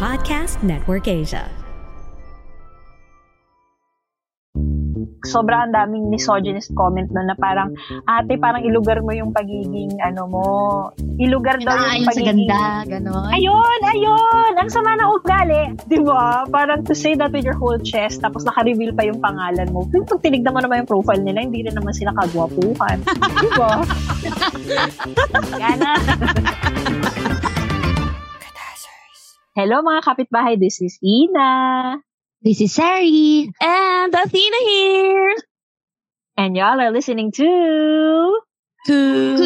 Podcast Network Asia. sobrang daming misogynist comment doon na parang, ate, parang ilugar mo yung pagiging, ano mo, ilugar daw yung Pinaayon sa pagiging... ganda, gano'n. Ayun, ayun! Ang sama ng ugali. Di ba? Parang to say that with your whole chest, tapos naka-reveal pa yung pangalan mo. Yung pag tinignan mo naman yung profile nila, hindi rin naman sila kagwapuhan. Di ba? Yan na. Hello mga kapitbahay, this is Ina. This is Sari. And Athena here. And y'all are listening to... Good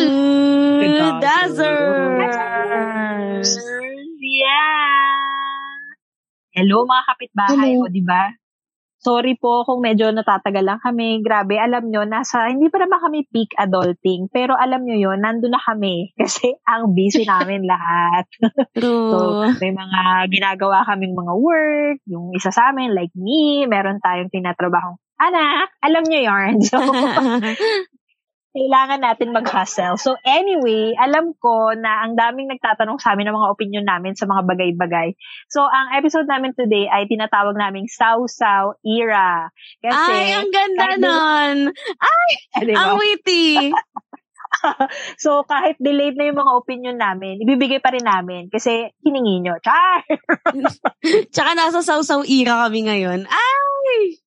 Dazzers. Yeah. Hello mga kapitbahay Hello. ko, di ba? Sorry po kung medyo natatagal lang kami. Grabe, alam nyo, nasa, hindi pa naman kami peak adulting. Pero alam nyo yon nandun na kami. Kasi ang busy namin lahat. So, True. may mga ginagawa kaming mga work. Yung isa sa amin, like me, meron tayong tinatrabahong anak. Alam nyo yarn. So, kailangan natin mag-hustle. So anyway, alam ko na ang daming nagtatanong sa amin ng mga opinion namin sa mga bagay-bagay. So ang episode namin today ay tinatawag naming Sausaw Era. Kasi, Ay, ang ganda kahit- nun. Di ba? Ang witty. So kahit delayed na yung mga opinion namin, ibibigay pa rin namin kasi hiningi nyo. Char! Tsaka nasa sausaw era kami ngayon. Ay!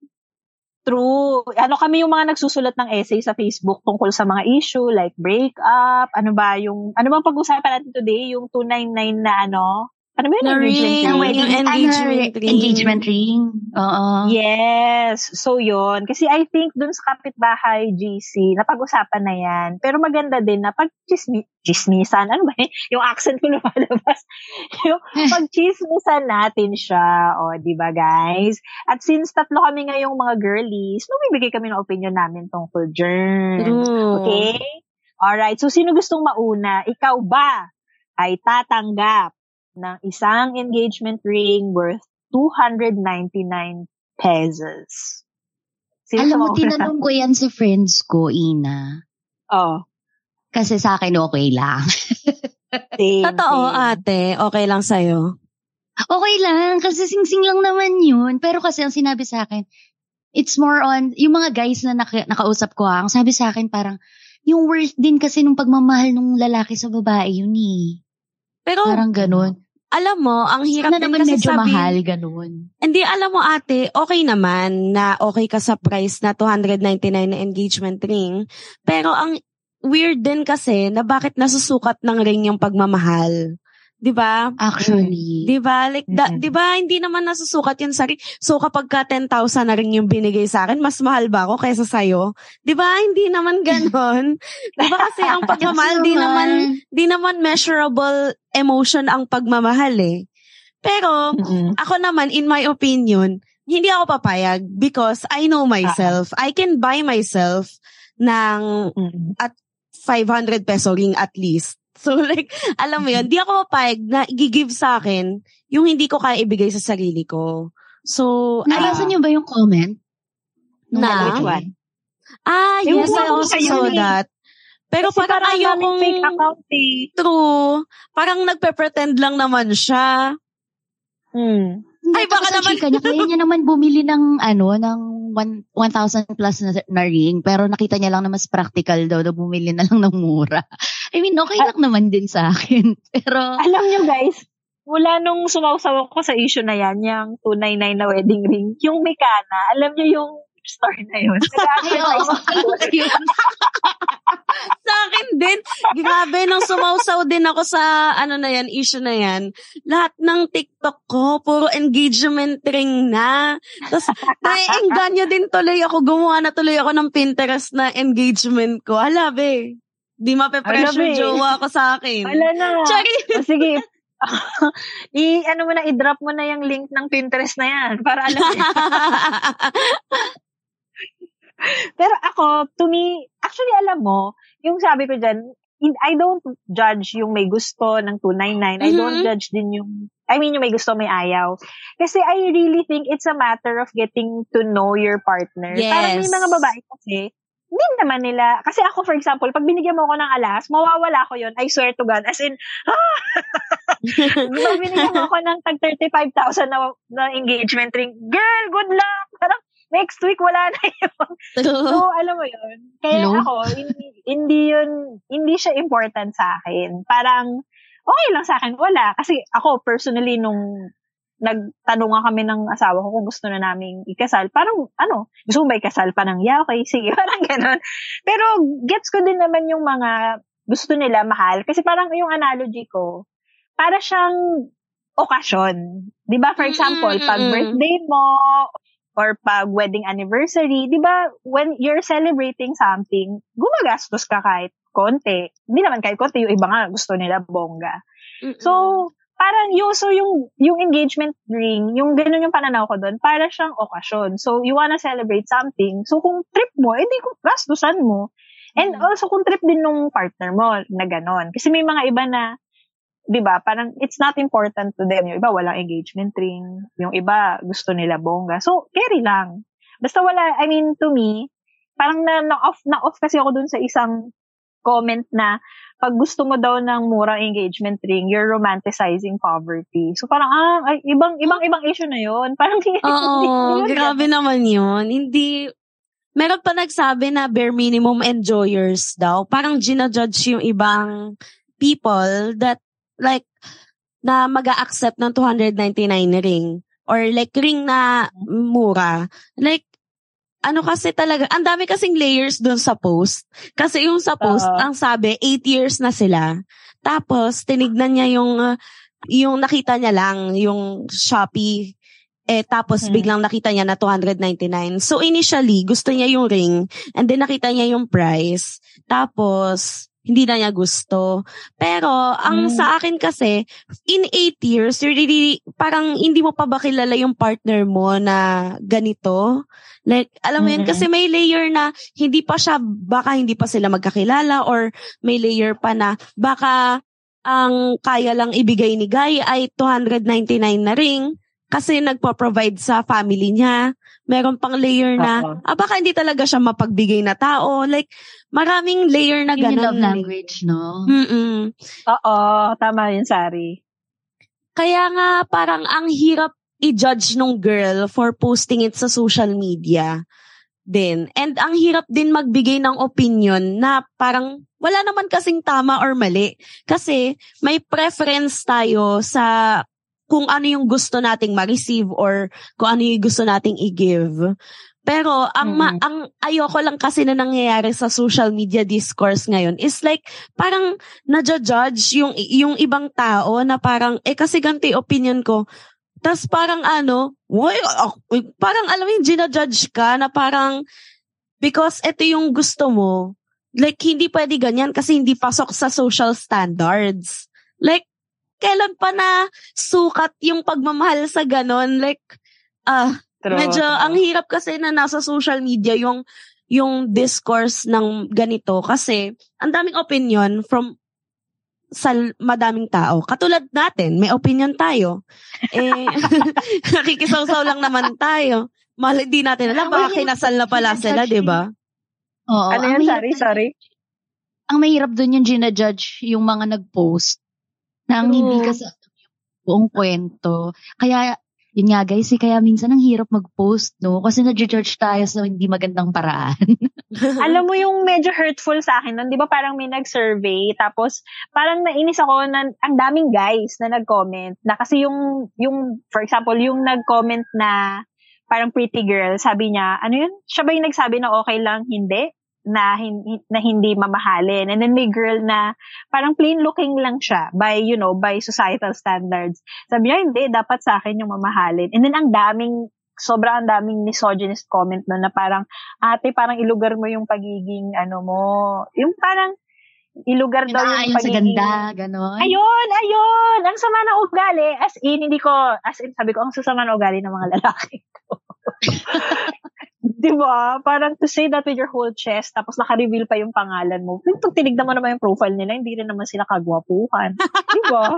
True. Ano kami yung mga nagsusulat ng essay sa Facebook tungkol sa mga issue like breakup, ano ba yung, ano bang pag-usapan natin today? Yung 299 na ano? Ano ba yun? Na Engagement ring. Yung wedding engagement ring. Engagement ring. Oo. Yes. So, yon Kasi I think dun sa kapitbahay GC, napag-usapan na yan. Pero maganda din na pag chismi, chismisan, ano ba yun? Yung accent ko lumalabas. yung pag chismisan natin siya. O, di ba guys? At since tatlo kami ngayong mga girlies, magbibigay kami ng opinion namin tungkol dyan. True. Okay? Alright. So, sino gustong mauna? Ikaw ba ay tatanggap ng isang engagement ring worth 299 pesos? Sino Alam mo, tinanong ko yan sa friends ko, Ina. Oh, Kasi sa akin, okay lang. same, Totoo, same. ate. Okay lang sa'yo. Okay lang, kasi sing-sing lang naman yun. Pero kasi ang sinabi sa akin, it's more on, yung mga guys na naka, nakausap ko, ah, ang sabi sa akin parang, yung worth din kasi nung pagmamahal ng lalaki sa babae yun eh. Pero, Parang ganun. Alam mo, ang hirap Sana din naman kasi medyo sabihin. mahal, ganun. Hindi, alam mo ate, okay naman na okay ka sa price na 299 na engagement ring. Pero ang weird din kasi na bakit nasusukat ng ring yung pagmamahal. 'Di ba? Actually. 'Di ba? Like da, Mhm. 'di ba hindi naman nasusukat yun sa ring. So kapag ka 10,000 na ring yung binigay sa akin, mas mahal ba ako kaysa sa 'Di ba? Hindi naman ganon. 'Di ba kasi ang pagmamahal di naman di naman measurable emotion ang pagmamahal eh. Pero Mm-mm. ako naman, in my opinion, hindi ako papayag because I know myself. I can buy myself ng Mm-mm. 500 peso ring at least. So like, alam mo yun, di ako papayag na i-give sa akin yung hindi ko kaya ibigay sa sarili ko. So, Nabasa ay, niyo ba yung comment? Nung Na? Which one? ah, Yung yes, I also saw eh. that. Pero Kasi parang parang ayaw daming kong fake account eh. true. Parang nagpe-pretend lang naman siya. Hmm. Ay, baka naman- chika niya, kaya niya naman bumili ng, ano, ng one- 1,000 plus na, na ring, pero nakita niya lang na mas practical daw, na bumili na lang ng mura. I mean, okay lang naman din sa akin. Pero, Alam nyo guys, mula nung sumausaw ako sa issue na yan, yung 299 na wedding ring, yung Mekana, alam nyo yung story na yun. Sa akin din, grabe, nung sumausaw din ako sa, ano na yan, issue na yan, lahat ng TikTok ko, puro engagement ring na. Tapos, naiengganyo din tuloy ako, gumawa na tuloy ako ng Pinterest na engagement ko. Hala, be. Di mape-pressure eh. jowa ko sa akin. Wala na. Chari. O, sige. I, ano mo na, i-drop mo na yung link ng Pinterest na yan para alam mo. Pero ako, to me, actually alam mo, yung sabi ko dyan, in- I don't judge yung may gusto ng 299. I don't Mhm. judge din yung, I mean, yung may gusto, may ayaw. Kasi I really think it's a matter of getting to know your partner. Parang may Yes. mga babae kasi, hindi naman nila, kasi ako for example, pag binigyan mo ako ng alas, mawawala ko yun, I swear to God, as in, ah! Pag binigyan mo ako ng tag 35,000 na, na engagement ring, girl, good luck! Parang, next week, wala na yun. So, alam mo yun. Kaya Hello? ako, hindi, hindi yun, hindi siya important sa akin. Parang, okay lang sa akin, wala. Kasi ako, personally, nung nagtanong nga kami ng asawa ko kung gusto na naming ikasal, parang, ano, gusto mo ba ikasal pa ng, yeah, okay, sige, parang ganun. Pero, gets ko din naman yung mga gusto nila mahal. Kasi parang yung analogy ko, para siyang okasyon. Di ba? For example, pag birthday mo, or pag wedding anniversary, di ba, when you're celebrating something, gumagastos ka kahit konti. Hindi naman kahit konti, yung iba nga gusto nila bongga. So, parang yung, so yung, yung engagement ring, yung ganun yung pananaw ko doon, para siyang okasyon. So, you wanna celebrate something. So, kung trip mo, edi kung gastusan mo. And also, kung trip din nung partner mo na ganon. Kasi may mga iba na, di ba, parang it's not important to them. Yung iba, walang engagement ring. Yung iba, gusto nila bongga. So, carry lang. Basta wala, I mean, to me, parang na, na-off, na-off kasi ako dun sa isang comment na pag gusto mo daw ng murang engagement ring, you're romanticizing poverty. So parang, ah, ay, ibang, ibang, ibang issue na yun. Parang, hindi- Oo, hindi yun grabe naman yun. Hindi, meron pa nagsabi na bare minimum enjoyers daw. Parang ginajudge yung ibang people that like, na mag accept ng 299 ring. Or like ring na mura. Like, ano kasi talaga, ang dami kasing layers dun sa post. Kasi yung sa post, Oo. ang sabi, 8 years na sila. Tapos, tinignan niya yung, uh, yung nakita niya lang, yung Shopee eh, tapos Hmm. biglang nakita niya na 299. So, initially, gusto niya yung ring. And then, nakita niya yung price. Tapos, hindi na niya gusto. Pero, ang Hmm. sa akin kasi, in 8 years, you're really, parang hindi mo pa ba kilala yung partner mo na ganito? Like, alam mo yun, Mm. kasi may layer na hindi pa siya, baka hindi pa sila magkakilala or may layer pa na baka ang kaya lang ibigay ni Guy ay 299 na ring kasi nagpo-provide sa family niya. Meron pang layer na, Oo. ah, baka hindi talaga siya mapagbigay na tao. Like, maraming layer na yung ganun. love language, no? Mm-mm. Oo, tama yun, Sari. Kaya nga, parang ang hirap i-judge nung girl for posting it sa social media din. And ang hirap din magbigay ng opinion na parang wala naman kasing tama or mali. Kasi may preference tayo sa kung ano yung gusto nating ma-receive or kung ano yung gusto nating i-give. Pero ang ma- Mm. ang ayoko lang kasi na nangyayari sa social media discourse ngayon is like parang nadja-judge yung yung ibang tao na parang eh kasi yung opinion ko. Tapos parang ano, why, ah, parang alam mo yung ginajudge ka na parang because ito yung gusto mo. Like hindi pwede ganyan kasi hindi pasok sa social standards. Like kailan pa na sukat yung pagmamahal sa ganon? Like ah True. Medyo ang hirap kasi na nasa social media yung yung discourse ng ganito kasi ang daming opinion from sa madaming tao. Katulad natin, may opinion tayo. Eh, nakikisaw-saw lang naman tayo. Mahal, hindi natin alam, baka kinasal na pala sila, di ba? Oo. ano ang yan, dun- Sorry. Ang mahirap dun yung ginajudge yung mga nag-post na ang hindi kasi buong kwento. Kaya, yun nga guys, eh, kaya minsan ang hirap mag-post, no? Kasi na-judge tayo sa hindi magandang paraan. Alam mo yung medyo hurtful sa akin nun, di ba parang may nag-survey, tapos parang nainis ako na ang daming guys na nag-comment, na kasi yung, yung, for example, yung nag-comment na parang pretty girl, sabi niya, ano yun? Siya ba yung nagsabi na okay lang, hindi? Na, hin- na hindi mamahalin. And then may girl na parang plain looking lang siya by, you know, by societal standards. Sabi niya, hindi, dapat sa akin yung mamahalin. And then ang daming, sobrang ang daming misogynist comment na na parang, ate, parang ilugar mo yung pagiging, ano mo, yung parang, ilugar daw yung Pinaayon sa pagiging... ganda, ganon. Ayun, ayun! Ang sama ng ugali. As in, hindi ko, as in, sabi ko, ang sasama ng ugali ng mga lalaki ko. Di ba? Parang to say that with your whole chest, tapos naka-reveal pa yung pangalan mo. Pag tinignan mo naman yung profile nila, hindi rin naman sila kagwapuhan. Di ba?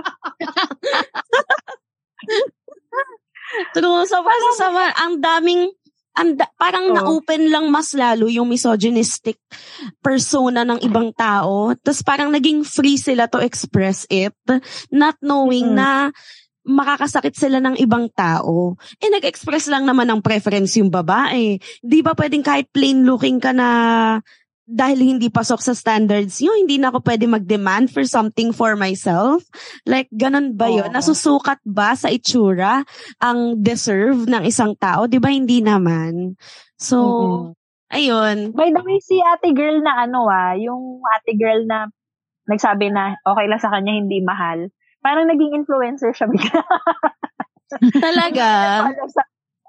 True. So, parang sama, ang daming, ang da- parang Oo. na-open lang mas lalo yung misogynistic persona ng ibang tao. Tapos parang naging free sila to express it, not knowing Mm. na makakasakit sila ng ibang tao. Eh, nag-express lang naman ng preference yung babae. Di ba pwedeng kahit plain looking ka na dahil hindi pasok sa standards yun, hindi na ako pwede mag-demand for something for myself? Like, ganun ba yun? Oo. Nasusukat ba sa itsura ang deserve ng isang tao? Di ba hindi naman? So, Mhm. ayun. By the way, si ate girl na ano ah, yung ate girl na nagsabi na okay lang sa kanya, hindi mahal. Parang naging influencer siya bigla. Talaga. sa,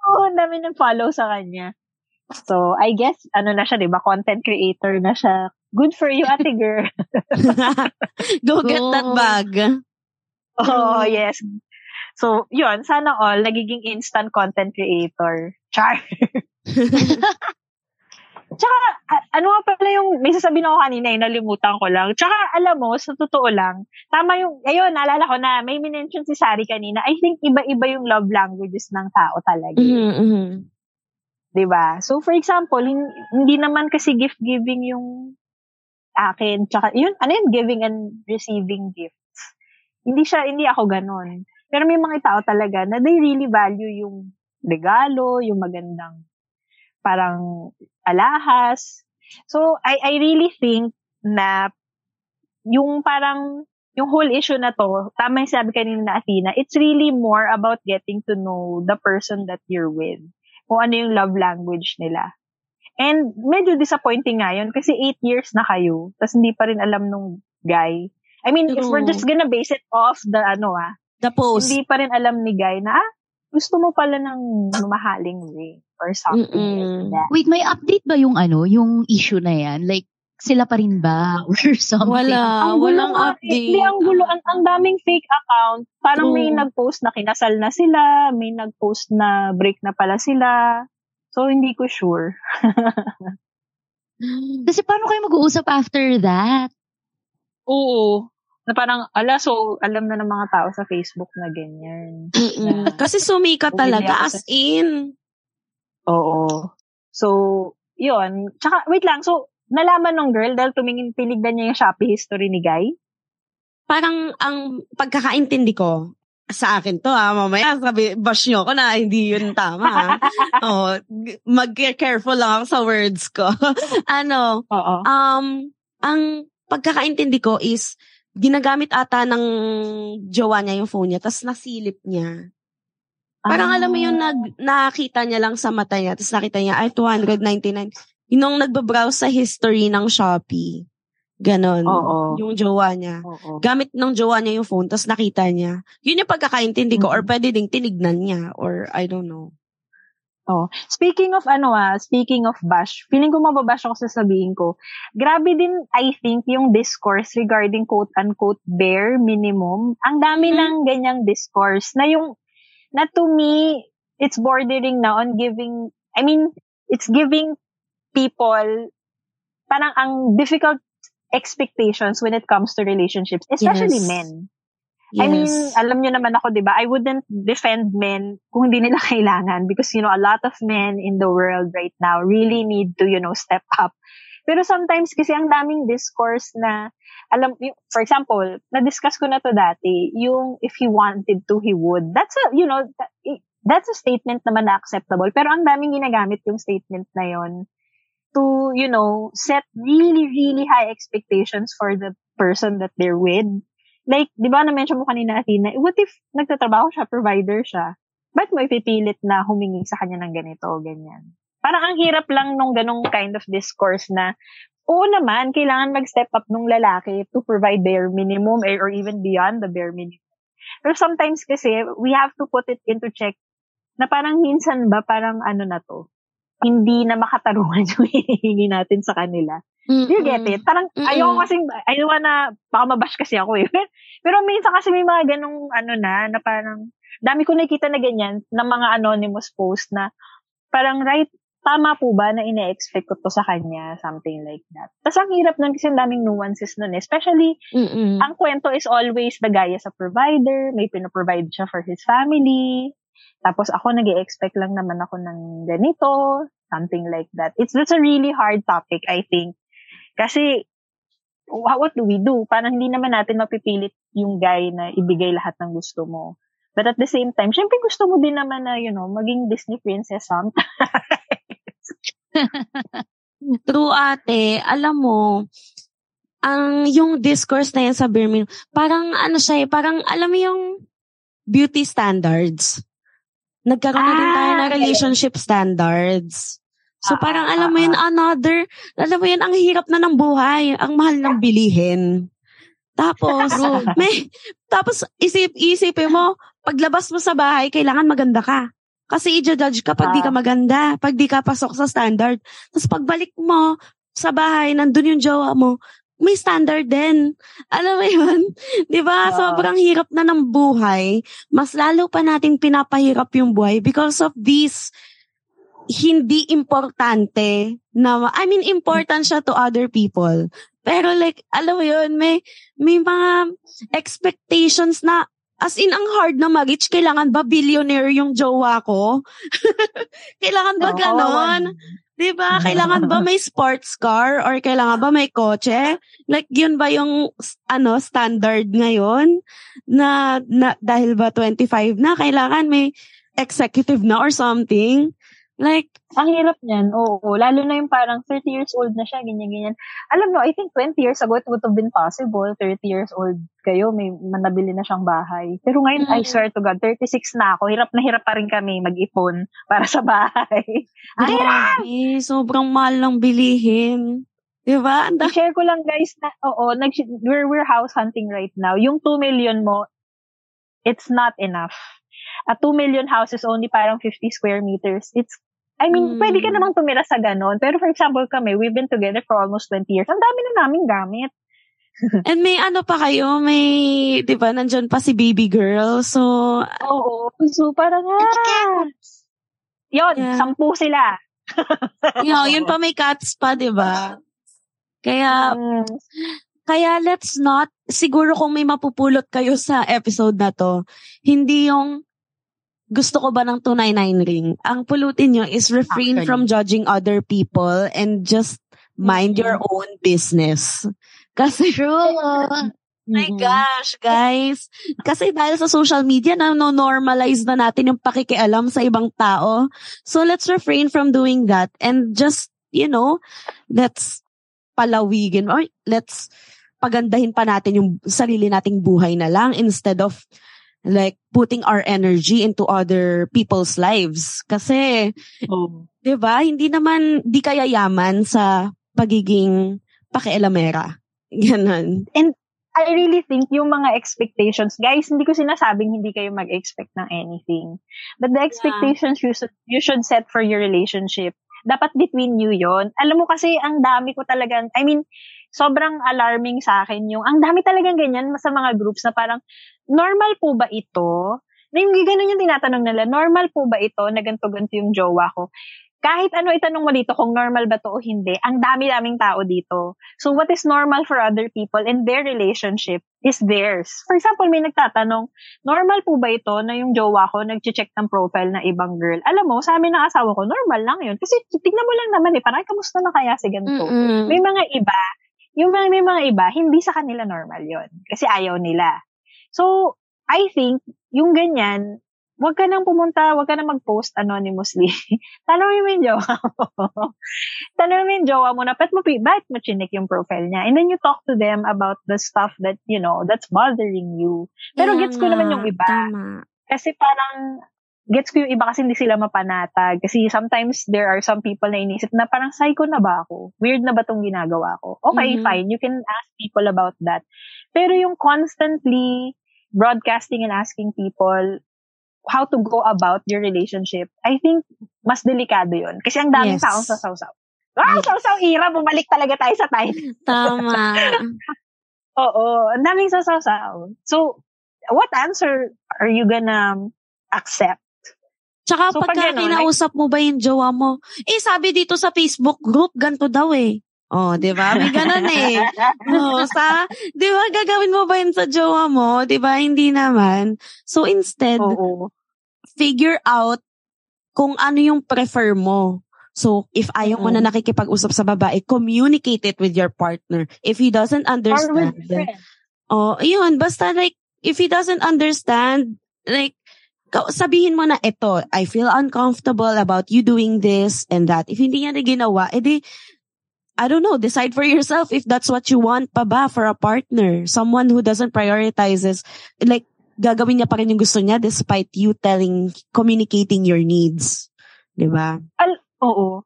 oo, ang dami ng follow sa kanya. So, I guess, ano na siya, di ba? Content creator na siya. Good for you, ate girl. Go get that bag. oh, yes. So, yun, sana all, nagiging instant content creator. Char. Tsaka, ano nga pala yung, may sasabihin ako kanina, eh, nalimutan ko lang. Tsaka, alam mo, sa totoo lang, tama yung, ayun, naalala ko na, may minention si Sari kanina, I think iba-iba yung love languages ng tao talaga. Mhm. 'di ba? So for example, hin- hindi naman kasi gift giving yung akin, tsaka yun, ano yun, giving and receiving gifts. Hindi siya, hindi ako ganon. Pero may mga tao talaga na they really value yung regalo, yung magandang parang alahas. So I I really think na yung parang yung whole issue na to, tama yung sabi kanina na Athena, it's really more about getting to know the person that you're with kung ano yung love language nila. And medyo disappointing nga yun kasi eight years na kayo, tapos hindi pa rin alam nung guy. I mean, if we're True. just gonna base it off the ano ah, The post. hindi pa rin alam ni guy na ah, gusto mo pala ng mamahaling ring or something Mm-mm. like that. Wait, may update ba yung ano, yung issue na yan? Like, sila pa rin ba? Or something? Wala. Ang gulo walang nga, update. Hindi, ang gulo. Ang, ang daming fake account. Parang may True. nag-post na kinasal na sila, may nag-post na break na pala sila. So, hindi ko sure. Kasi paano kayo mag-uusap after that? Oo. Na parang, ala, so, alam na ng mga tao sa Facebook na ganyan. Na- Kasi sumikat Bumili talaga as sa- in. Oo. So, yun. Tsaka, wait lang. So, nalaman ng girl dahil tumingin, tinignan niya yung Shopee history ni Guy. Parang ang pagkakaintindi ko, sa akin to ah, mamaya sabi, bash nyo ko na hindi yun tama ah. oh, g- mag-careful lang ako sa words ko. ano, Oo. um, ang pagkakaintindi ko is, ginagamit ata ng jowa niya yung phone niya, tapos nasilip niya. Parang Ah. alam mo yun, nag, nakita niya lang sa mata niya, tapos nakita niya, ay, 299. Yun ang nagbabrowse sa history ng Shopee. Ganon. Oo. Yung jowa niya. Oo. Gamit ng jowa niya yung phone, tapos nakita niya. Yun yung pagkakaintindi ko, or Mhm. pwede ding tinignan niya, or I don't know. Oh, speaking of ano ah, speaking of bash, feeling ko mababash ako sa sabihin ko. Grabe din, I think, yung discourse regarding quote-unquote bare minimum. Ang dami Mhm. ng ganyang discourse na yung, na to me, it's bordering na on giving, I mean, it's giving people parang ang difficult expectations when it comes to relationships, especially Yes. men. I mean, alam nyo naman ako, di ba? I wouldn't defend men kung hindi nila kailangan because, you know, a lot of men in the world right now really need to, you know, step up. Pero sometimes kasi ang daming discourse na, alam, y- for example, na-discuss ko na to dati, yung if he wanted to, he would. That's a, you know, that's a statement naman na acceptable. Pero ang daming ginagamit yung statement na yon to, you know, set really, really high expectations for the person that they're with like, di ba na-mention mo kanina, Athena, what if nagtatrabaho siya, provider siya? Ba't mo ipipilit na humingi sa kanya ng ganito o ganyan? Parang ang hirap lang nung ganong kind of discourse na, oo naman, kailangan mag-step up nung lalaki to provide bare minimum or, or even beyond the bare minimum. Pero sometimes kasi, we have to put it into check na parang minsan ba, parang ano na to, hindi na makatarungan yung hinihingi natin sa kanila. Mm-mm. Do you get it? Parang, Mm-mm. ayoko kasi, I don't wanna, baka mabash kasi ako eh. Pero minsan kasi may mga ganong, ano na, na parang, dami ko nakita na ganyan, ng mga anonymous post na, parang, right, tama po ba na ine-expect ko to sa kanya? Something like that. Tapos ang hirap nun kasi ang daming nuances nun eh. Especially, Mm-mm. ang kwento is always the guy as a provider, may pinoprovide siya for his family. Tapos ako nag expect lang naman ako ng ganito, something like that. It's just a really hard topic, I think. Kasi, wha- what do we do? Parang hindi naman natin mapipilit yung guy na ibigay lahat ng gusto mo. But at the same time, syempre gusto mo din naman na, you know, maging Disney princess sometimes. True ate, alam mo, ang yung discourse na yan sa Birmingham, parang ano siya eh, parang alam mo yung beauty standards. Nagkaroon na din tayo Ah, ng relationship standards. So Ah, parang ah, alam mo ah, yun, another, alam mo yun, ang hirap na ng buhay, ang mahal ng bilihin. Tapos, may, tapos isip, isipin mo, paglabas mo sa bahay, kailangan maganda ka. Kasi i-judge ka pag di ka Ah. maganda, pag di ka pasok sa standard. Tapos pagbalik mo sa bahay, nandun yung jowa mo, may standard din. Alam mo yun? Di ba? Ah. Sobrang hirap na ng buhay. Mas lalo pa nating pinapahirap yung buhay because of these hindi importante na, I mean, important siya to other people. Pero like, alam mo yun, may, may mga expectations na, as in, ang hard na mag-reach, kailangan ba billionaire yung jowa ko? kailangan ba ganon? Di ba? Kailangan ba may sports car or kailangan ba may kotse? Like, yun ba yung, ano, standard ngayon? Na, na dahil ba 25 na, kailangan may executive na or something? Like, Ang hirap niyan, oo. Lalo na yung parang 30 years old na siya, ganyan-ganyan. Alam mo, I think 20 years ago, it would have been possible. 30 years old kayo, may manabili na siyang bahay. Pero ngayon, I Mm. swear to God, 36 na ako. Hirap na hirap pa rin kami mag-ipon para sa bahay. Ang hirap! sobrang mahal ng bilihin. Di ba? Ang da- I-share ko lang guys na, oo, nag, we're, we're house hunting right now. Yung 2 million mo, it's not enough. A 2 million house is only parang 50 square meters. It's, I mean, Mm. pwede ka namang tumira sa ganon. Pero for example kami, we've been together for almost 20 years. Ang dami na namin gamit. And may ano pa kayo, may, di ba, nandyan pa si baby girl. So, Oo. So parang, ah. Yun, Yeah. sampu sila. you know, yun pa may cats pa, di ba? Kaya, Mm. kaya let's not, siguro kung may mapupulot kayo sa episode na to, hindi yung gusto ko ba ng 299 ring. Ang pulutin nyo is refrain Actually. from judging other people and just mind your own business. Kasi, True. my Mhm. gosh, guys. Kasi dahil sa social media, na normalize na natin yung pakikialam sa ibang tao. So let's refrain from doing that and just, you know, let's palawigin or let's pagandahin pa natin yung sarili nating buhay na lang instead of like putting our energy into other people's lives. Kasi, Oh. 'di ba? Hindi naman di kaya yaman sa pagiging pakialamera. Ganon. I really think yung mga expectations, guys, hindi ko sinasabing hindi kayo mag-expect ng anything. But the expectations you, should, you should set for your relationship, dapat between you yon. Alam mo kasi, ang dami ko talagang, I mean, sobrang alarming sa akin yung, ang dami talagang ganyan sa mga groups na parang, normal po ba ito? Na yung ganun yung tinatanong nila, normal po ba ito na ganito-ganito yung jowa ko? Kahit ano itanong mo dito kung normal ba to o hindi, ang dami-daming tao dito. So what is normal for other people in their relationship is theirs. For example, may nagtatanong, normal po ba ito na yung jowa ko nag-check ng profile ng ibang girl? Alam mo, sa amin ng asawa ko, normal lang yun. Kasi tignan mo lang naman eh, parang kamusta na kaya si ganito? Mm-mm. May mga iba, yung mga, may mga iba, hindi sa kanila normal yon Kasi ayaw nila. So, I think, yung ganyan, wag ka nang pumunta, wag ka nang mag-post anonymously. Tanongin mo yung jowa mo. Tanongin mo yung jowa mo na, ba't mo, pi- bakit mo chinik yung profile niya? And then you talk to them about the stuff that, you know, that's bothering you. Pero Kaya gets ko naman yung iba. Tama. Kasi parang, gets ko yung iba kasi hindi sila mapanatag. Kasi sometimes there are some people na inisip na parang psycho na ba ako? Weird na ba tong ginagawa ko? Okay, Mhm. fine. You can ask people about that. Pero yung constantly broadcasting and asking people how to go about your relationship, I think mas delikado yon Kasi ang daming Yes. taong sa sausaw. Ah, Yes. sausaw era, bumalik talaga tayo sa title. Tama. Oo, ang daming sa sausaw. So, what answer are you gonna accept? Tsaka So, pag pagka gano'n, kinausap mo ba yung jowa mo, eh sabi dito sa Facebook group, ganito daw eh. Oh, di ba? May ganun eh. Oh, sa, di ba, gagawin mo ba yun sa jowa mo? Di ba? Hindi naman. So, instead, Oo. figure out kung ano yung prefer mo. So, if ayaw mo na nakikipag-usap sa babae, communicate it with your partner. If he doesn't understand, oh, yun, basta like, if he doesn't understand, like, sabihin mo na ito, I feel uncomfortable about you doing this and that. If hindi niya na ginawa, edi, I don't know, decide for yourself if that's what you want pa ba for a partner. Someone who doesn't prioritizes, like, gagawin niya pa rin yung gusto niya despite you telling, communicating your needs. Di ba? Oo.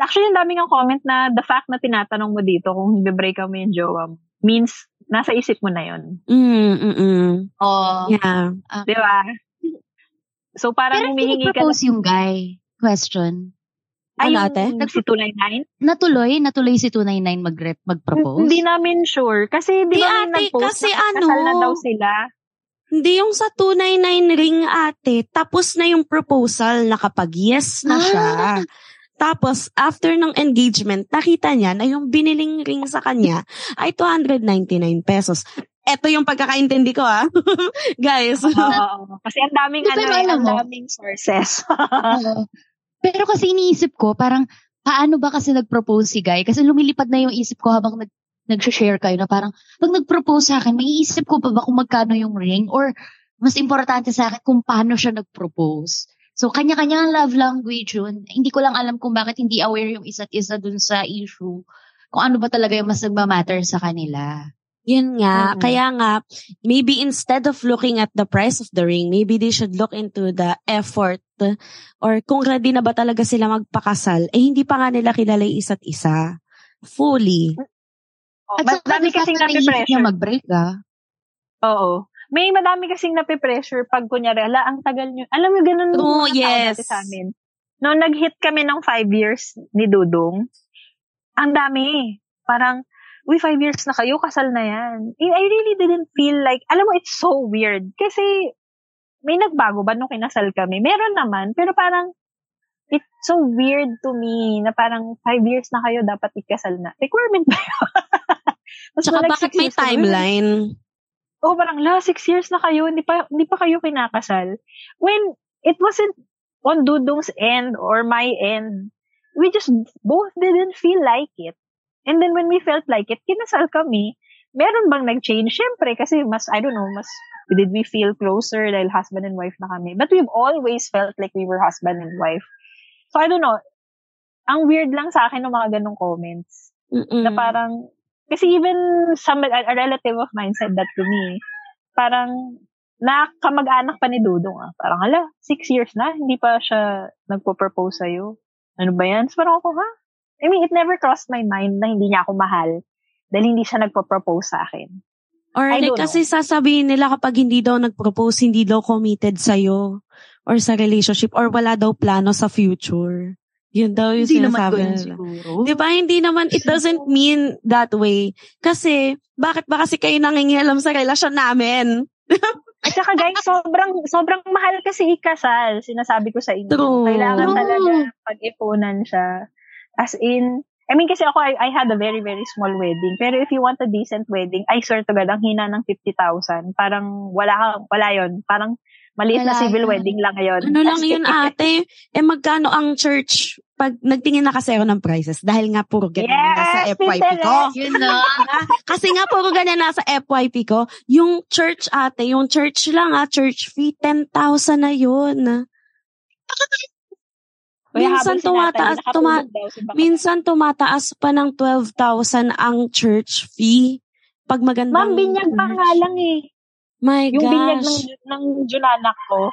Actually, ang daming ang comment na the fact na tinatanong mo dito kung break mo yung jowa mo means nasa isip mo na yun. Mm, mm. Oh. Yeah. Di ba? So, parang Pero humihingi ka propose yung guy. Question. Ay, Ano, ate? Si 299? Natuloy? Natuloy si 299 mag mag-propose? Hindi namin sure. Kasi di Di, ba ate, nag-post kasi na ano, kasal na daw sila. Hindi yung sa 299 ring ate, tapos na yung proposal na kapag yes na Ah. Tapos, after ng engagement, nakita niya na yung biniling ring sa kanya ay 299 pesos. Ito yung pagkakaintindi ko ah. Guys. Oo. Kasi ang daming, Pero ano, eh, ang daming sources. Pero kasi iniisip ko, parang, paano ba kasi nag-propose si Guy? Kasi lumilipad na yung isip ko habang nag nag-share kayo na parang, pag nag-propose sa akin, may isip ko pa ba kung magkano yung ring? Or, mas importante sa akin kung paano siya nag-propose. So, kanya-kanya ang love language yun. Hindi ko lang alam kung bakit hindi aware yung isa't isa dun sa issue. Kung ano ba talaga yung mas nagmamatter sa kanila. Yun nga. Mhm. Kaya nga, maybe instead of looking at the price of the ring, maybe they should look into the effort or kung ready na ba talaga sila magpakasal, eh hindi pa nga nila kilala yung isa't isa. Fully. At Mas dami kasing na niya napipressure. mag-break ah. Oo. May madami kasing napipressure pag kunyari, ala, ang tagal nyo. Alam mo, ganun Oh, yes. sa amin. Noong nag-hit kami ng five years ni Dudong, ang dami. Parang, uy, five years na kayo, kasal na yan. I really didn't feel like, alam mo, it's so weird. Kasi, may nagbago ba nung kinasal kami? Meron naman, pero parang, it's so weird to me na parang five years na kayo, dapat ikasal na. Requirement ba yun? Tsaka bakit may timeline? Oh, parang, la, six years na kayo, hindi pa, hindi pa kayo kinakasal. When it wasn't on Dudong's end or my end, we just both didn't feel like it. And then when we felt like it, kinasal kami. Meron bang nag-change? Siyempre, kasi mas, I don't know, mas, did we feel closer dahil husband and wife na kami. But we've always felt like we were husband and wife. So, I don't know. Ang weird lang sa akin ng mga ganong comments Mm-mm. na parang, kasi even some, a, a relative of mine said that to me. Parang, nakamag-anak pa ni Dudong ah. Parang, hala, six years na, hindi pa siya nagpo-propose sa'yo. Ano ba yan? So, parang ako, ha? I mean, it never crossed my mind na hindi niya ako mahal dahil hindi siya nagpo-propose sa akin. Or I like, kasi sasabihin nila kapag hindi daw nag-propose, hindi daw committed sa'yo or sa relationship or wala daw plano sa future. Yun daw yung Hindi naman sinasabi ganun nila. siguro. Di ba? Hindi naman, it doesn't mean that way. Kasi, bakit ba kasi kayo nangingialam sa relasyon namin? At saka guys, sobrang sobrang mahal kasi ikasal. Sinasabi ko sa inyo. True. Kailangan True. talaga pag-ipunan siya. As in, I mean kasi ako, I, I had a very, very small wedding. Pero if you want a decent wedding, I swear to God, ang hina ng 50,000. Parang wala kang, wala yon Parang maliit na Wala civil yun. wedding lang yon Ano lang yun ate? Eh magkano ang church? Pag nagtingin na kasi ako ng prices dahil nga puro ganyan na nasa Yes, FYP ko. Pinterest! Yun na. Kasi nga puro ganyan nasa FYP ko. Yung church ate, yung church lang ah, church fee, 10,000 na yun. Kaya Minsan tumataas, tuma, si minsan tumataas pa ng 12,000 ang church fee. Pag magandang Ma'am, binyag pa nga lang eh. My Yung binyag ng, gosh. ng Junanak ko,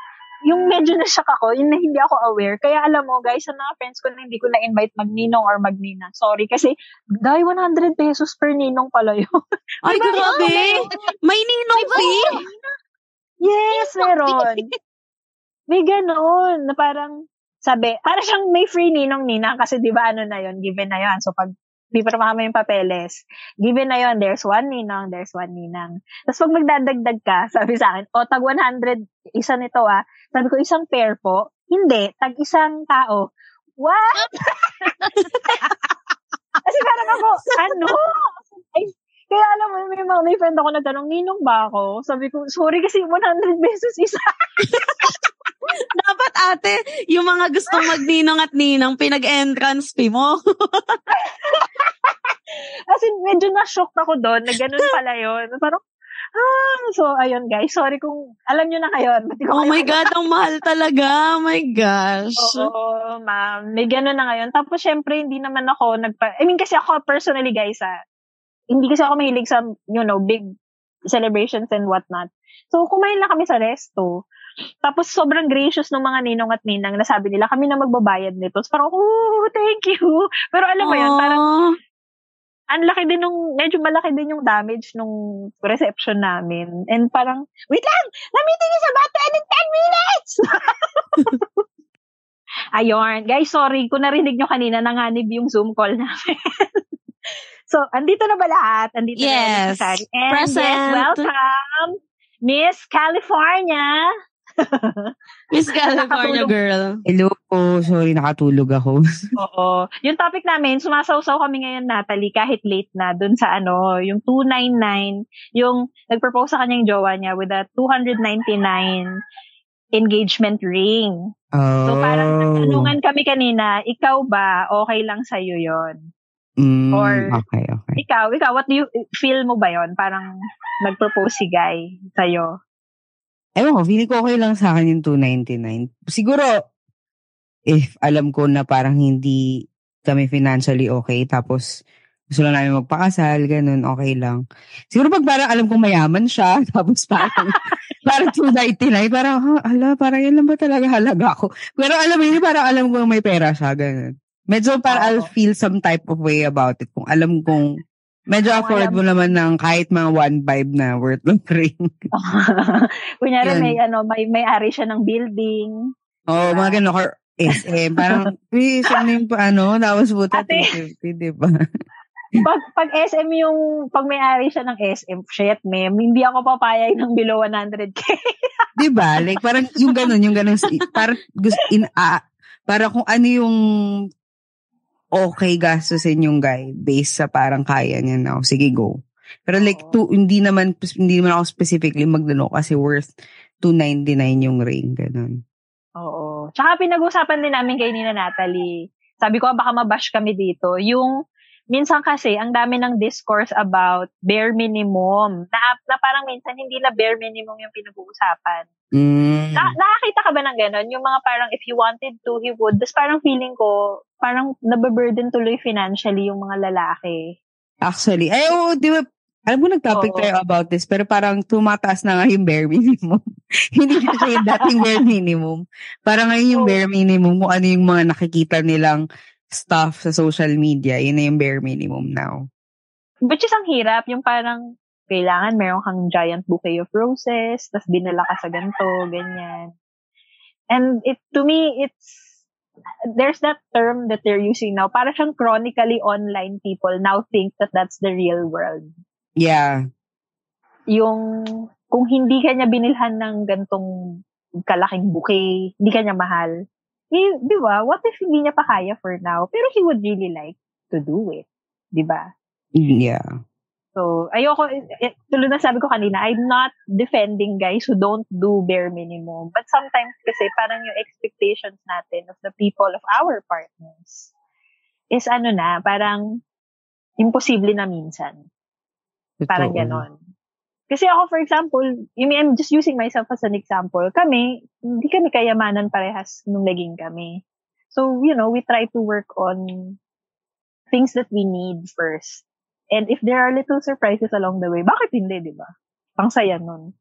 yung medyo na-shock ako, yung na hindi ako aware. Kaya alam mo, guys, sa mga friends ko na hindi ko na-invite magninong or magninang. Sorry, kasi, dahil 100 pesos per ninong pala yun. Ay, Diba? grabe. May ninong fee. Yes, meron. May ganon, na parang, sabi, para siyang may free ninong ninang kasi di ba ano na yon given na yon So pag pipirmahan mo yung papeles, given na yon there's one ninang, there's one ninang. Tapos pag magdadagdag ka, sabi sa akin, o tag 100, isa nito ah. Sabi ko, isang pair po. Hindi, tag isang tao. What? kasi parang ako, ano? Ay, kaya alam mo, may, mga, may friend ako nagtanong, ninong ba ako? Sabi ko, sorry kasi 100 pesos isa. Dapat ate, yung mga gustong magninong at ninang, pinag-entrance fee mo. As in, medyo na-shocked ako doon na ganun pala yun. Parang, ah, so, ayun guys, sorry kung, alam nyo na kayo. oh my God, ang mahal talaga. Oh my gosh. Oo, ma'am. May ganun na ngayon. Tapos, syempre, hindi naman ako nagpa, I mean, kasi ako personally, guys, ah, hindi kasi ako mahilig sa, you know, big celebrations and whatnot. So, kumain lang kami sa resto. Tapos, sobrang gracious ng mga ninong at ninang na sabi nila, kami na magbabayad nito. So, parang, oh, thank you. Pero alam mo yun, parang, ang laki din nung, medyo malaki din yung damage nung reception namin. And parang, wait lang! Na-meeting to end in 10 minutes! Ayun. Guys, sorry. Kung narinig nyo kanina, nanganib yung Zoom call namin. so, andito na ba lahat? Andito yes. na And Present. yes, welcome, Miss California. Miss California girl. Hello po. Sorry, nakatulog ako. Oo. Yung topic namin, sumasawsaw kami ngayon, Natalie, kahit late na, dun sa ano, yung 299, yung nag-propose sa kanyang jowa niya with a 299 engagement ring. Oh. So parang nagtanungan kami kanina, ikaw ba, okay lang sa'yo yon Mm, or- okay, okay. Ikaw, ikaw, what do you, feel mo ba yon Parang nag-propose si guy sa'yo. Ewan ko, feeling ko okay lang sa akin yung 299. Siguro, if alam ko na parang hindi kami financially okay, tapos gusto lang namin magpakasal, ganun, okay lang. Siguro pag parang alam kong mayaman siya, tapos parang, parang 299, parang, ha, ala, parang yan lang ba talaga halaga ko? Pero alam mo yun, parang alam kong may pera siya, ganun. Medyo parang I'll Oo. feel some type of way about it. Kung alam kong, medyo afford mo naman ng kahit mga one vibe na worth ng ring. Kunyari, may, ano, may, may-ari siya ng building. Oo, oh, mga ganun. Or SM. Parang, please, ano yung pa- ano? Tapos Ate. 250, di ba? Pag, pag SM yung, pag may-ari siya ng SM, shit, ma'am, hindi ako papayag ng below 100k. di ba? Like, parang yung ganun, yung ganun. Parang, gusto, in, ah, para kung ano yung okay gastusin yung guy based sa parang kaya niya na, oh, sige, go. Pero like, to, hindi naman, hindi naman ako specifically magdano kasi worth 299 yung ring, ganun. Oo. Tsaka pinag-usapan din namin kay Nina Natalie. Sabi ko, baka mabash kami dito. Yung, minsan kasi, ang dami ng discourse about bare minimum. Na, na parang minsan hindi na bare minimum yung pinag-uusapan. Mm. Na, nakakita ka ba ng gano'n? Yung mga parang, if he wanted to, he would. Tapos parang feeling ko, parang nababurden tuloy financially yung mga lalaki. Actually, ay, oo, di ba, alam mo, nag-topic tayo about this, pero parang tumataas na nga yung bare minimum. Hindi na siya yung dating bare minimum. Parang ngayon yung bare minimum, kung ano yung mga nakikita nilang stuff sa social media, yun na yung bare minimum now. Which is ang hirap, yung parang, kailangan meron kang giant bouquet of roses, tas dinala ka sa ganito, ganyan. And it, to me, it's, there's that term that they're using now, para siyang chronically online people now think that that's the real world. Yeah. Yung, kung hindi ka niya binilhan ng gantong kalaking bouquet, hindi ka niya mahal, eh, di ba, what if hindi niya pa kaya for now, pero he would really like to do it. Di ba? Yeah. So, ayoko, eh, eh, tulad na sabi ko kanina, I'm not defending guys who don't do bare minimum. But sometimes kasi parang yung expectations natin of the people of our partners is ano na, parang imposible na minsan. Parang Totoo. ganon. Kasi ako, for example, I mean, I'm just using myself as an example. Kami, hindi kami kayamanan parehas nung naging kami. So, you know, we try to work on things that we need first. And if there are little surprises along the way, bakit hindi, di ba? Pang saya nun.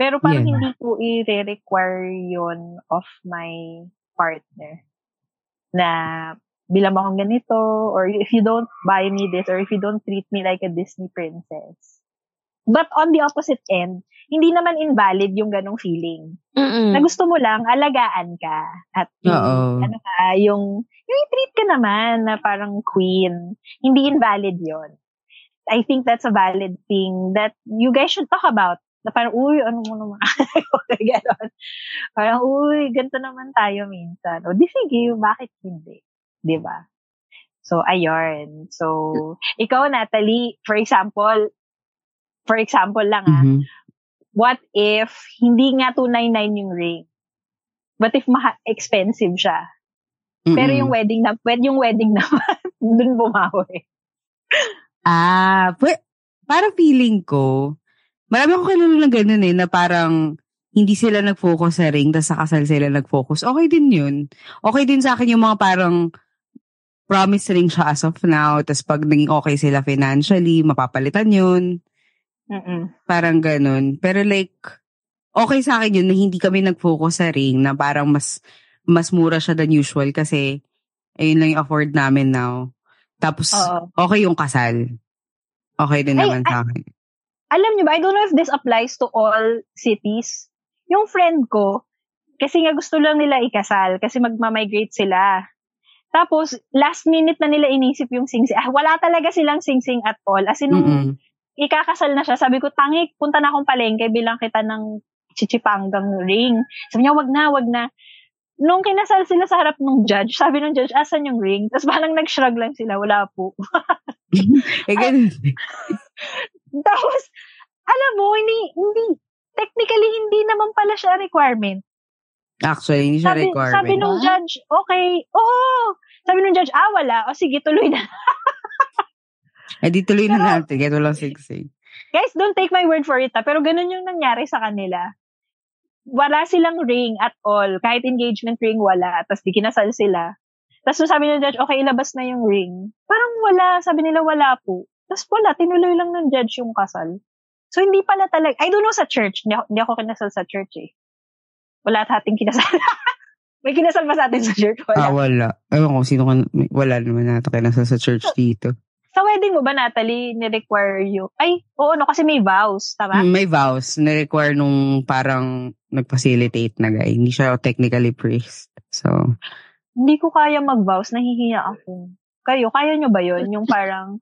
Pero parang Yeah. hindi ko i-require yon of my partner. Na bilang mo akong ganito, or if you don't buy me this, or if you don't treat me like a Disney princess, But on the opposite end, hindi naman invalid yung ganong feeling. Mm-mm. Na gusto mo lang, alagaan ka. At yung, ano ka, yung, yung i-treat ka naman na parang queen. Hindi invalid yon I think that's a valid thing that you guys should talk about. Na parang, uy, ano mo naman? Ganon. Parang, uy, ganito naman tayo minsan. O di sige, bakit hindi? Di ba? So, ayun. So, ikaw, Natalie, for example, for example lang ah, Mhm. what if hindi nga 299 yung ring? What if maha- expensive siya? Pero Mm-mm. yung wedding na, yung wedding naman, dun bumawi. Ah, pwe- parang feeling ko, marami akong kilala na ganun eh, na parang hindi sila nag-focus sa ring, tapos sa kasal sila nag-focus. Okay din yun. Okay din sa akin yung mga parang promise ring siya as of now, tapos pag naging okay sila financially, mapapalitan yun. Mm-mm. Parang ganun. Pero like, okay sa akin yun na hindi kami nag-focus sa ring, na parang mas mas mura siya than usual kasi ayun lang yung afford namin now. Tapos, Oo. okay yung kasal. Okay din Ay, naman ay- sa akin. Alam niyo ba, I don't know if this applies to all cities. Yung friend ko, kasi nga gusto lang nila ikasal, kasi magma-migrate sila. Tapos, last minute na nila inisip yung sing Ah, wala talaga silang sing-sing at all. As in, nung Mm-mm. Ikakasal na siya, sabi ko, tangi, punta na akong palengke, bilang kita ng chichipanggang ring. Sabi niya, wag na, wag na. Nung kinasal sila sa harap ng judge, sabi ng judge, asan yung ring? Tapos parang nag-shrug lang sila, wala po. eh, ganun. Tapos, alam mo, hindi, hindi, technically, hindi naman pala siya requirement. Actually, hindi siya Sabi, requirement. sabi nung judge, okay, oo. Sabi nung judge, ah, wala. O sige, tuloy na. eh, di tuloy na natin. Kaya walang sigsig. Guys, don't take my word for it, ha? pero ganun yung nangyari sa kanila. Wala silang ring at all. Kahit engagement ring, wala. Tapos di kinasal sila. Tapos nung sabi ng judge, okay, ilabas na yung ring. Parang wala. Sabi nila, wala po. Tapos wala, tinuloy lang ng judge yung kasal. So, hindi pala talaga, I don't know sa church. Hindi ako, hindi ako kinasal sa church eh. Wala at ating kinasal. May kinasal ba sa atin sa church? Ah, Wala. wala. Ewan ko, sino ka, wala naman natin kinasal sa church dito. Sa wedding mo ba, Natalie, ni-require you? Ay, oo, no, kasi may vows, tama? Mm, May vows na require nung parang nag-facilitate na guy. Hindi siya technically priest. So, Hindi ko kaya mag-vows, nahihiya ako. Kayo, kaya nyo ba yun? Yung parang,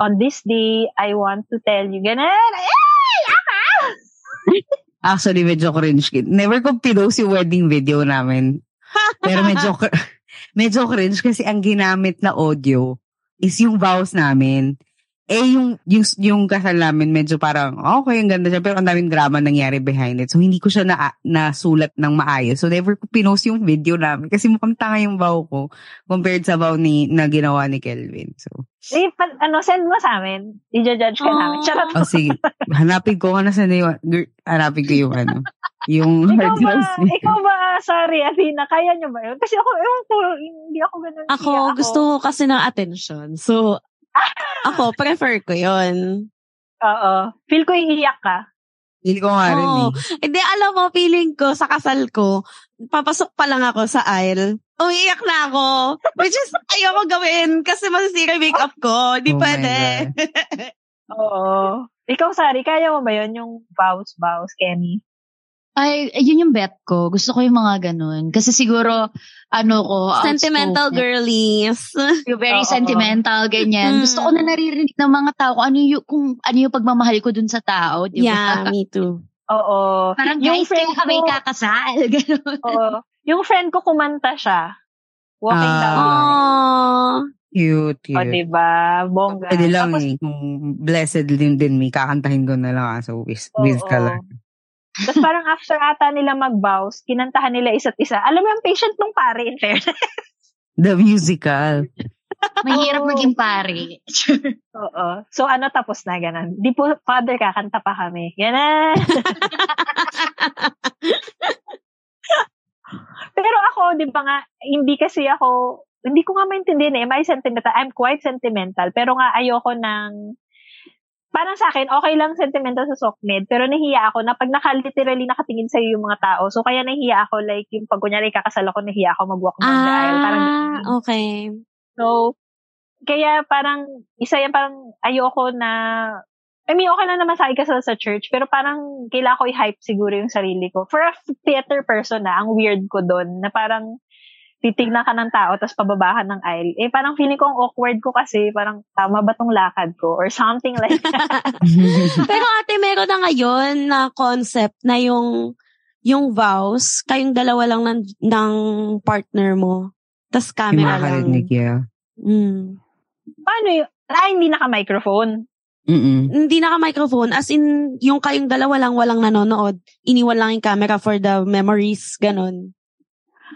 on this day, I want to tell you, ganun. Ay! Ako! actually, medyo cringe. Never ko pinost yung wedding video namin. Pero medyo, medyo cringe kasi ang ginamit na audio is yung vows namin. Eh, yung, yung, yung kasal namin, medyo parang, okay, ang ganda siya, pero ang daming drama nangyari behind it. So, hindi ko siya na, nasulat ng maayos. So, never ko pinost yung video namin kasi mukhang tanga yung vow ko compared sa vow ni, na ginawa ni Kelvin. So, Eh, pa- ano, send mo sa amin. I-judge ka namin. Aw. Charot. oh, sige. Hanapin ko, ano sa yung, hanapin ko yung ano, yung ikaw hard ba, ikaw ba, sorry, Athena, kaya nyo ba yun? Kasi ako, ewan ko, hindi ako ganun. Ako, siya. gusto ko kasi ng attention. So, ako, prefer ko yon Oo. Feel ko iiyak ka. Hindi ko nga rin Oo. eh. Hindi, alam mo, feeling ko sa kasal ko, papasok pa lang ako sa aisle, umiiyak na ako. Which is, ayoko gawin kasi masisira yung makeup ko. Hindi Oh pwede. Oo. Ikaw, Sari, kaya mo ba yun? Yung vows, Kenny? Ay, yun yung bet ko. Gusto ko yung mga ganun. Kasi siguro, ano ko, Sentimental outspoken. girlies. Yung very Oo. sentimental, ganyan. Mm. Gusto ko na naririnig ng mga tao kung ano yung, kung ano yung pagmamahal ko dun sa tao, di Yeah, ba? me too. Oo. Parang Yung guys, friend kaya kami ko- kakasal. Ganun. Oo. Yung friend ko kumanta siya. Walking Ah. down the aisle. Aww. Cute, O, cute. diba? Bongga. Pwede lang Tapos, eh. Kung blessed din din me, kakantahin ko na lang aso with, with Oo. color. Tapos parang after ata nila mag-vows, kinantahan nila isa't isa. Alam mo yung patient nung pare, in fairness. The musical. Mahirap Oo. maging pare. Oo. So ano, tapos na, ganun. Di po, father, kakanta pa kami. Ganun. Pero ako, di ba nga, hindi kasi ako, hindi ko nga maintindihan eh. May sentimental. I'm quite sentimental. Pero nga, ayoko ng, parang sa akin, okay lang sentimental sa Sokmed. Pero nahiya ako na pag naka-literally nakatingin sa'yo yung mga tao. So, kaya nahiya ako, like, yung pag kunyari kakasal ako, nahiya ako mag-walk down the aisle. Parang, Ah, okay. So, kaya parang, isa yan parang ayoko na I mean, okay lang naman sa ikasal sa church, pero parang kailangan ko i-hype siguro yung sarili ko. For a theater person na, ang weird ko doon, na parang titignan ka ng tao tapos pababahan ng aisle. Eh, parang feeling ko ang awkward ko kasi parang tama ba tong lakad ko or something like that. Pero ate, meron na ngayon na concept na yung yung vows, kayong dalawa lang ng, ng partner mo. Tapos Yung camera lang. makakarinig, yeah. Mm. Paano yun? Ah, hindi naka-microphone. Mm-mm. Hindi naka-microphone. As in, yung kayong dalawa lang walang nanonood. Iniwan lang yung camera for the memories. Ganon.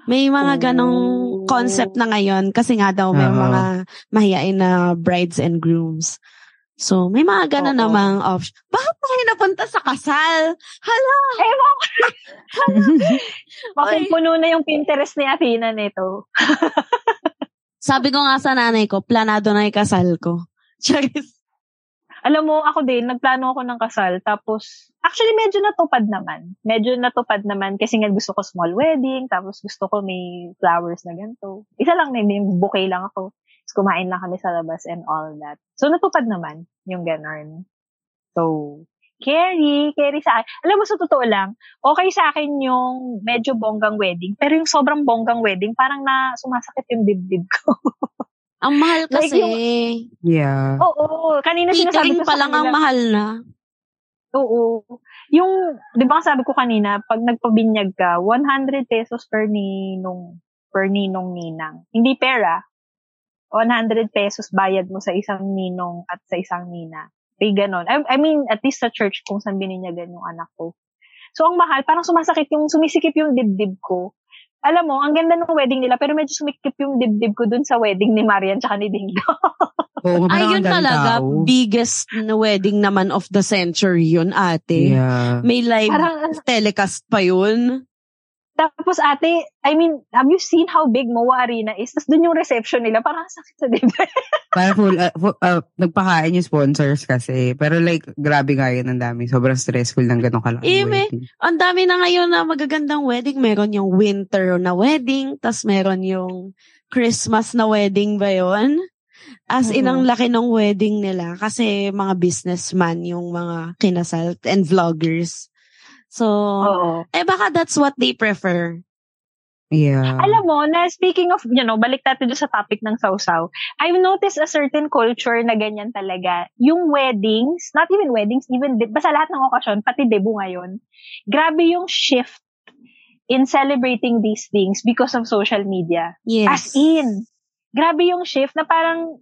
May mga ganong Oh. concept na ngayon kasi nga daw may Oo. mga mahihain na brides and grooms. So, may mga ganon namang option. Bakit tayo napunta sa kasal? Hala! Ewan ko. Bakit puno na yung Pinterest ni Athena nito? Sabi ko nga sa nanay ko, planado na yung kasal ko. Charis. Alam mo, ako din, nagplano ako ng kasal. Tapos, actually, medyo natupad naman. Medyo natupad naman kasi nga gusto ko small wedding. Tapos gusto ko may flowers na ganito. Isa lang, may, may bouquet lang ako. Tapos kumain lang kami sa labas and all that. So, natupad naman yung ganon. So, Carrie, Carrie sa akin. Alam mo, sa totoo lang, okay sa akin yung medyo bonggang wedding. Pero yung sobrang bonggang wedding, parang na sumasakit yung dibdib ko. Ang mahal Like kasi. Yeah. Oo, kanina sinasabi Catering ko pa sa lang ang mahal na. Oo. Yung, di ba sabi ko kanina, pag nagpabinyag ka, 100 pesos per ninong, per ninong ninang. Hindi pera. 100 pesos bayad mo sa isang ninong at sa isang nina. May ganon. I, I mean, at least sa church kung saan bininyagan yung anak ko. So, ang mahal, parang sumasakit yung, sumisikip yung dibdib ko. Alam mo, ang ganda ng wedding nila, pero medyo sumikip yung dibdib ko dun sa wedding ni Marian tsaka ni Dingdo. Oo, parang Ayun talaga, tao. biggest na wedding naman of the century yun, ate. Yeah. May live Parang- telecast pa yun. Tapos ate, I mean, have you seen how big Moa Arena is? Tapos dun yung reception nila, parang ang sakit sa dibdib. Para full, uh, fu- uh, nagpakain yung sponsors kasi. Pero like, grabe nga yun, ang dami. Sobrang stressful ng ganong kalaking Eh, wedding. Ang dami na ngayon na magagandang wedding. Meron yung winter na wedding, tas meron yung Christmas na wedding ba yun? As in, ang laki ng wedding nila kasi mga businessman yung mga kinasal and vloggers. So, Oo. eh baka that's what they prefer. Yeah. Alam mo, na speaking of, you know, balik natin dun sa topic ng sausaw, I've noticed a certain culture na ganyan talaga. Yung weddings, not even weddings, even, de- basta lahat ng okasyon, pati debut ngayon, grabe yung shift in celebrating these things because of social media. Yes. As in, grabe yung shift na parang,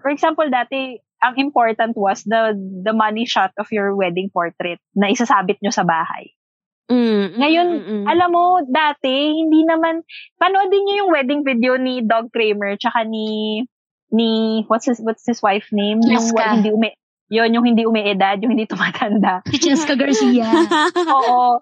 for example, dati, ang important was the the money shot of your wedding portrait na isasabit nyo sa bahay. Mm, Ngayon, mm, mm, mm. Alam mo, dati, hindi naman, panoodin niyo yung wedding video ni Doug Kramer tsaka ni, ni, what's his, what's his wife name? Yung Jessica. wa- hindi umi, yun, yung hindi umiedad, yung hindi tumatanda. Si Jessica Garcia. Oo.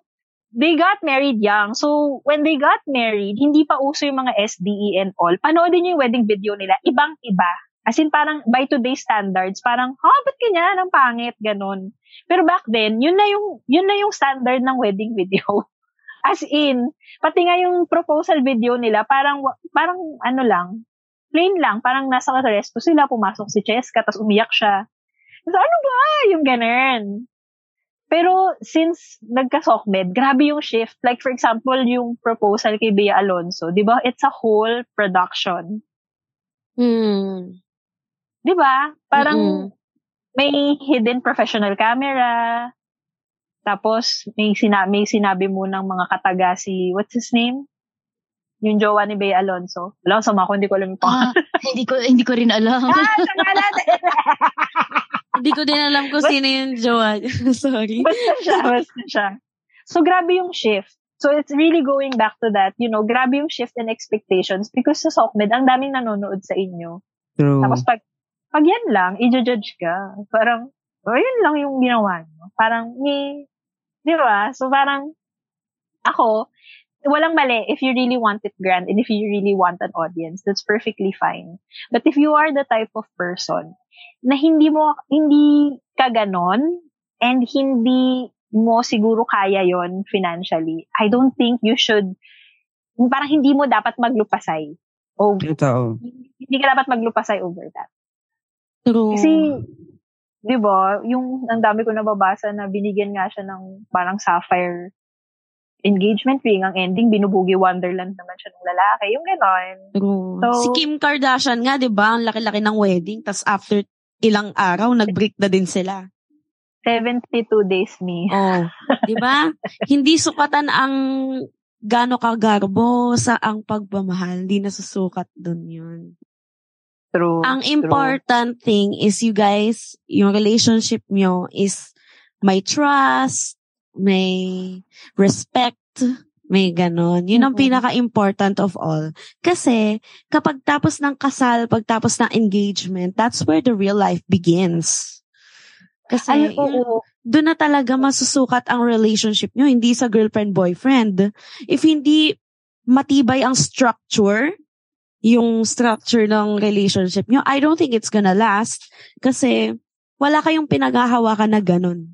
They got married young. So, when they got married, hindi pa uso yung mga SDE and all. Panoodin niyo yung wedding video nila. Ibang-iba. As in, parang by today's standards, parang, ha, ba't ganyan? Ang pangit, ganun. Pero back then, yun na yung, yun na yung standard ng wedding video. As in, pati nga yung proposal video nila, parang, parang ano lang, plain lang, parang nasa resto sila, pumasok si Cheska, tapos umiyak siya. So, ano ba? Yung ganun. Pero since nagka-SOCMED, grabe yung shift. Like for example, yung proposal kay Bea Alonso, 'di ba? It's a whole production. Hmm. 'Di ba? Parang Mm-mm. may hidden professional camera. Tapos may sinabi, may sinabi mo ng mga kataga si what's his name? Yung jowa ni Bea Alonso. Wala ko sama ko, hindi ko alam ah, hindi ko hindi ko rin alam. Ah. Hindi ko din alam kung sino yung jowa. Sorry. basta siya, basta siya. So, grabe yung shift. So, it's really going back to that, you know, grabe yung shift in expectations because sa SOCMED, ang daming nanonood sa inyo. True. Tapos pag, pag yan lang, i-judge ka. Parang, oh, yun lang yung ginawa nyo. Parang, ni, di ba? So, parang, ako, walang mali if you really want it grand and if you really want an audience, that's perfectly fine. But if you are the type of person na hindi mo, hindi ka ganon and hindi mo siguro kaya yon financially, I don't think you should, parang hindi mo dapat maglupasay. O Totoo. hindi ka dapat maglupasay over that. True. Kasi, di ba, yung ang dami ko nababasa na binigyan nga siya ng parang sapphire engagement ring, ang ending, binubugi Wonderland naman siya ng lalaki. Yung gano'n. True. So- si Kim Kardashian nga, di ba? Ang laki-laki ng wedding. Tapos after ilang araw, nag-break na din sila. 72 days me. Oh, di ba? Hindi sukatan ang gano kagarbo sa ang pagmamahal. Hindi nasusukat dun yun. True. Ang true. important thing is you guys, yung relationship nyo is may trust, may respect, may ganon. Yun ang Mhm. pinaka-important of all. Kasi kapag tapos ng kasal, pagtapos ng engagement, that's where the real life begins. Kasi Ay, oo. doon na talaga masusukat ang relationship nyo, hindi sa girlfriend-boyfriend. If hindi matibay ang structure, yung structure ng relationship nyo, I don't think it's gonna last. Kasi wala kayong pinaghahawakan na ganun.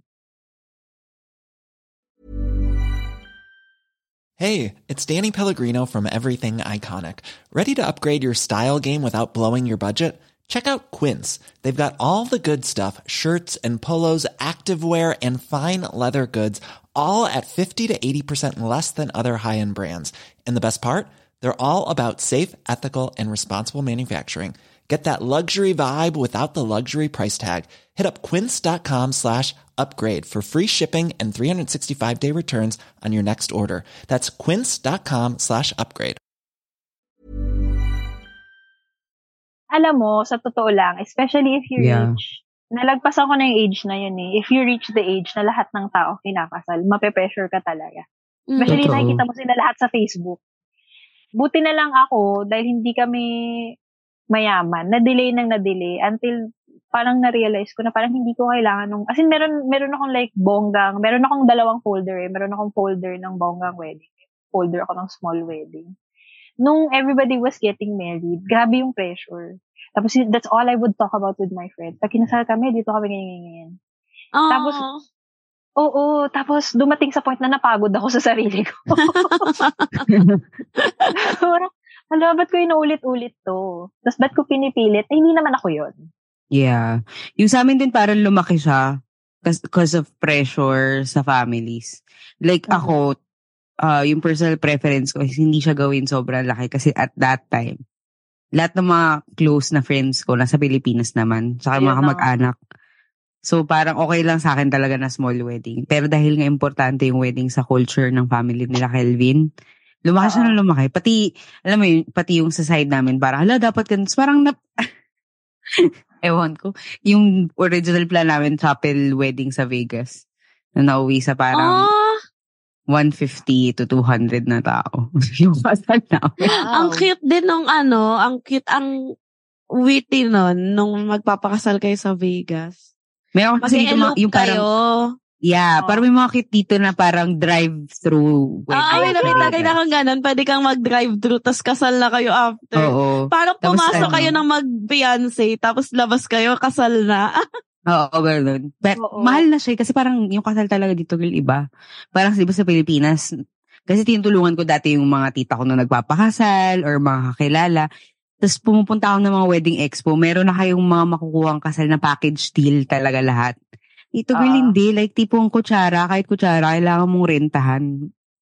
Hey, it's Danny Pellegrino from Everything Iconic. Ready to upgrade your style game without blowing your budget? Check out Quince. They've got all the good stuff shirts and polos, activewear, and fine leather goods, all at 50 to 80% less than other high end brands. And the best part? They're all about safe, ethical, and responsible manufacturing. Get that luxury vibe without the luxury price tag. Hit up quince.com slash upgrade for free shipping and 365 day returns on your next order. That's quince.com slash upgrade. Alam mo, sa totoo lang, especially if you Yeah. reach, nalagpasan ko na yung age na yun eh. If you reach the age na lahat ng tao kinakasal, mape-pressure ka talaga. Especially Totoo. nakikita mo sila lahat sa Facebook. Buti na lang ako, dahil hindi kami mayaman, na-delay nang na-delay until parang na-realize ko na parang hindi ko kailangan nung, as in meron, meron akong like bonggang, meron akong dalawang folder eh, meron akong folder ng bonggang wedding, folder ako ng small wedding. Nung everybody was getting married, grabe yung pressure. Tapos that's all I would talk about with my friends. Pag kinasal kami, dito kami ganyan, ganyan, ganyan. Oh. Tapos, Oo, tapos dumating sa point na napagod ako sa sarili ko. Parang, Hala, ba't ko inuulit-ulit to? Tapos ba't ko pinipilit? Eh, hindi naman ako yon. Yeah. Yung sa amin din parang lumaki siya because of pressure sa families. Like Mhm. ako, uh, yung personal preference ko is hindi siya gawin sobrang laki kasi at that time, lahat ng mga close na friends ko nasa Pilipinas naman, saka Ayun mga na. So parang okay lang sa akin talaga na small wedding. Pero dahil nga importante yung wedding sa culture ng family nila Kelvin, lumaki siya Oo. na lumaki. Pati, alam mo yun, pati yung sa side namin, parang, hala, dapat ganun. Parang, na, ewan ko, yung original plan namin, chapel wedding sa Vegas, na nauwi sa parang Ah, 150 to 200 na tao. yung kasal namin. ang cute din nung ano, ang cute, ang witty nun, nung magpapakasal kayo sa Vegas. Meron kasi dito mga- yung parang, kayo. yeah, Oo. parang may mga dito na parang drive-through. Ah, may sa nakita Vegas. kayo na kung ganun. Pwede kang mag-drive-through, tas kasal na kayo after. Oo. Parang Tapos pumasok ano? kayo ng mag-fiancé, tapos labas kayo, kasal na. Oo, ganun. But, Oo. mahal na siya eh, kasi parang yung kasal talaga dito, girl, iba. Parang di ba sa Pilipinas, kasi tinutulungan ko dati yung mga tita ko na nagpapakasal or mga kakilala. Tapos pumupunta ako ng mga wedding expo, meron na kayong mga makukuhang kasal na package deal talaga lahat. Ito, girl, Ah. hindi. Like, tipong kutsara, kahit kutsara, kailangan mong rentahan.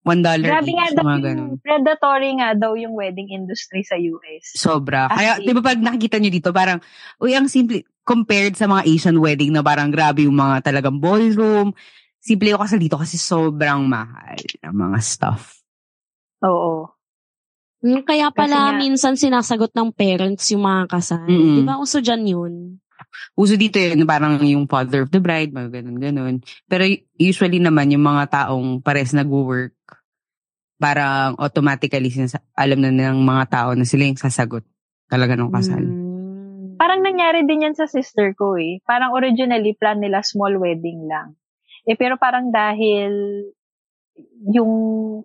One dollar Grabe nga each, daw mga ganun. predatory nga daw yung wedding industry sa US. Sobra. As Kaya, di ba pag nakikita nyo dito, parang, uy, ang simple, compared sa mga Asian wedding na parang grabe yung mga talagang ballroom, simple yung kasal dito kasi sobrang mahal ng mga stuff. Oo. Hmm, Kaya pala Kasi nga- minsan sinasagot ng parents yung mga kasal. Mm-mm. Di ba uso dyan yun? Uso dito yun, parang yung father of the bride, mga ganun-ganun. Pero usually naman, yung mga taong pares nag-work, parang automatically sinasa- alam na ng mga tao na sila yung sasagot talaga ng kasal. Hmm. Parang nangyari din yan sa sister ko eh. Parang originally plan nila small wedding lang. Eh pero parang dahil yung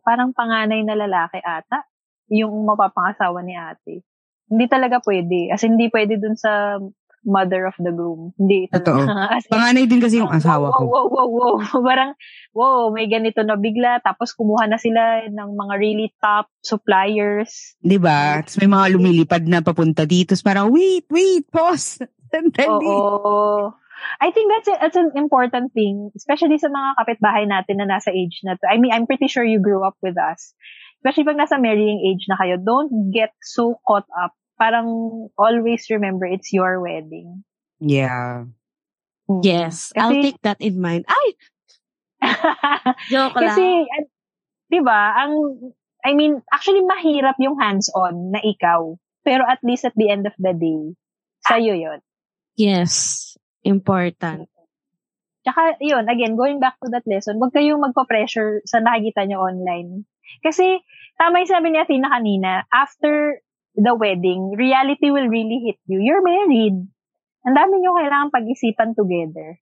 parang panganay na lalaki ata, yung mapapangasawa ni ate. Hindi talaga pwede. As in, hindi pwede dun sa mother of the groom. Hindi Totoo. As in, Panganay din kasi yung asawa ko. Wow, wow, wow, wow. Parang, wow, may ganito na bigla. Tapos kumuha na sila ng mga really top suppliers. Di ba? Tapos may mga lumilipad na papunta dito. Tapos parang, wait, wait, pause. Sandali. Oo. I think that's a, that's an important thing, especially sa mga kapitbahay natin na nasa age na to. I mean, I'm pretty sure you grew up with us. Especially pag nasa marrying age na kayo, don't get so caught up. Parang always remember it's your wedding. Yeah. Yes, Kasi- I'll take that in mind. Ay, joke Kasi, lang. an- di ba, ang, I mean, actually mahirap yung hands-on na ikaw. Pero at least at the end of the day, sa'yo yun. Yes, important. Tsaka, yun, again, going back to that lesson, huwag kayong magpa-pressure sa nakikita nyo online. Kasi, tama yung sabi ni Athena kanina, after the wedding, reality will really hit you. You're married. Ang dami nyo kailangan pag-isipan together.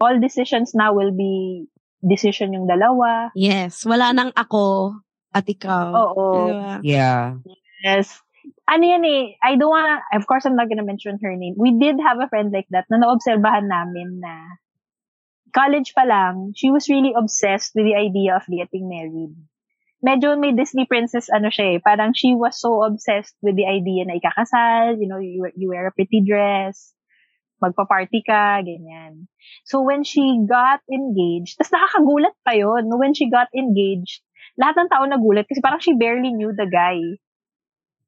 All decisions now will be decision yung dalawa. Yes, wala nang ako at ikaw. Oo. Diba? Yeah. Yes. Ano yan eh, I don't wanna, of course I'm not gonna mention her name. We did have a friend like that na naobserbahan namin na college pa lang, she was really obsessed with the idea of getting married. Medyo may Disney princess ano siya eh. Parang she was so obsessed with the idea na ikakasal, you know, you, you wear a pretty dress, magpa-party ka, ganyan. So when she got engaged, tas nakakagulat pa yun, no, when she got engaged, lahat ng tao nagulat kasi parang she barely knew the guy.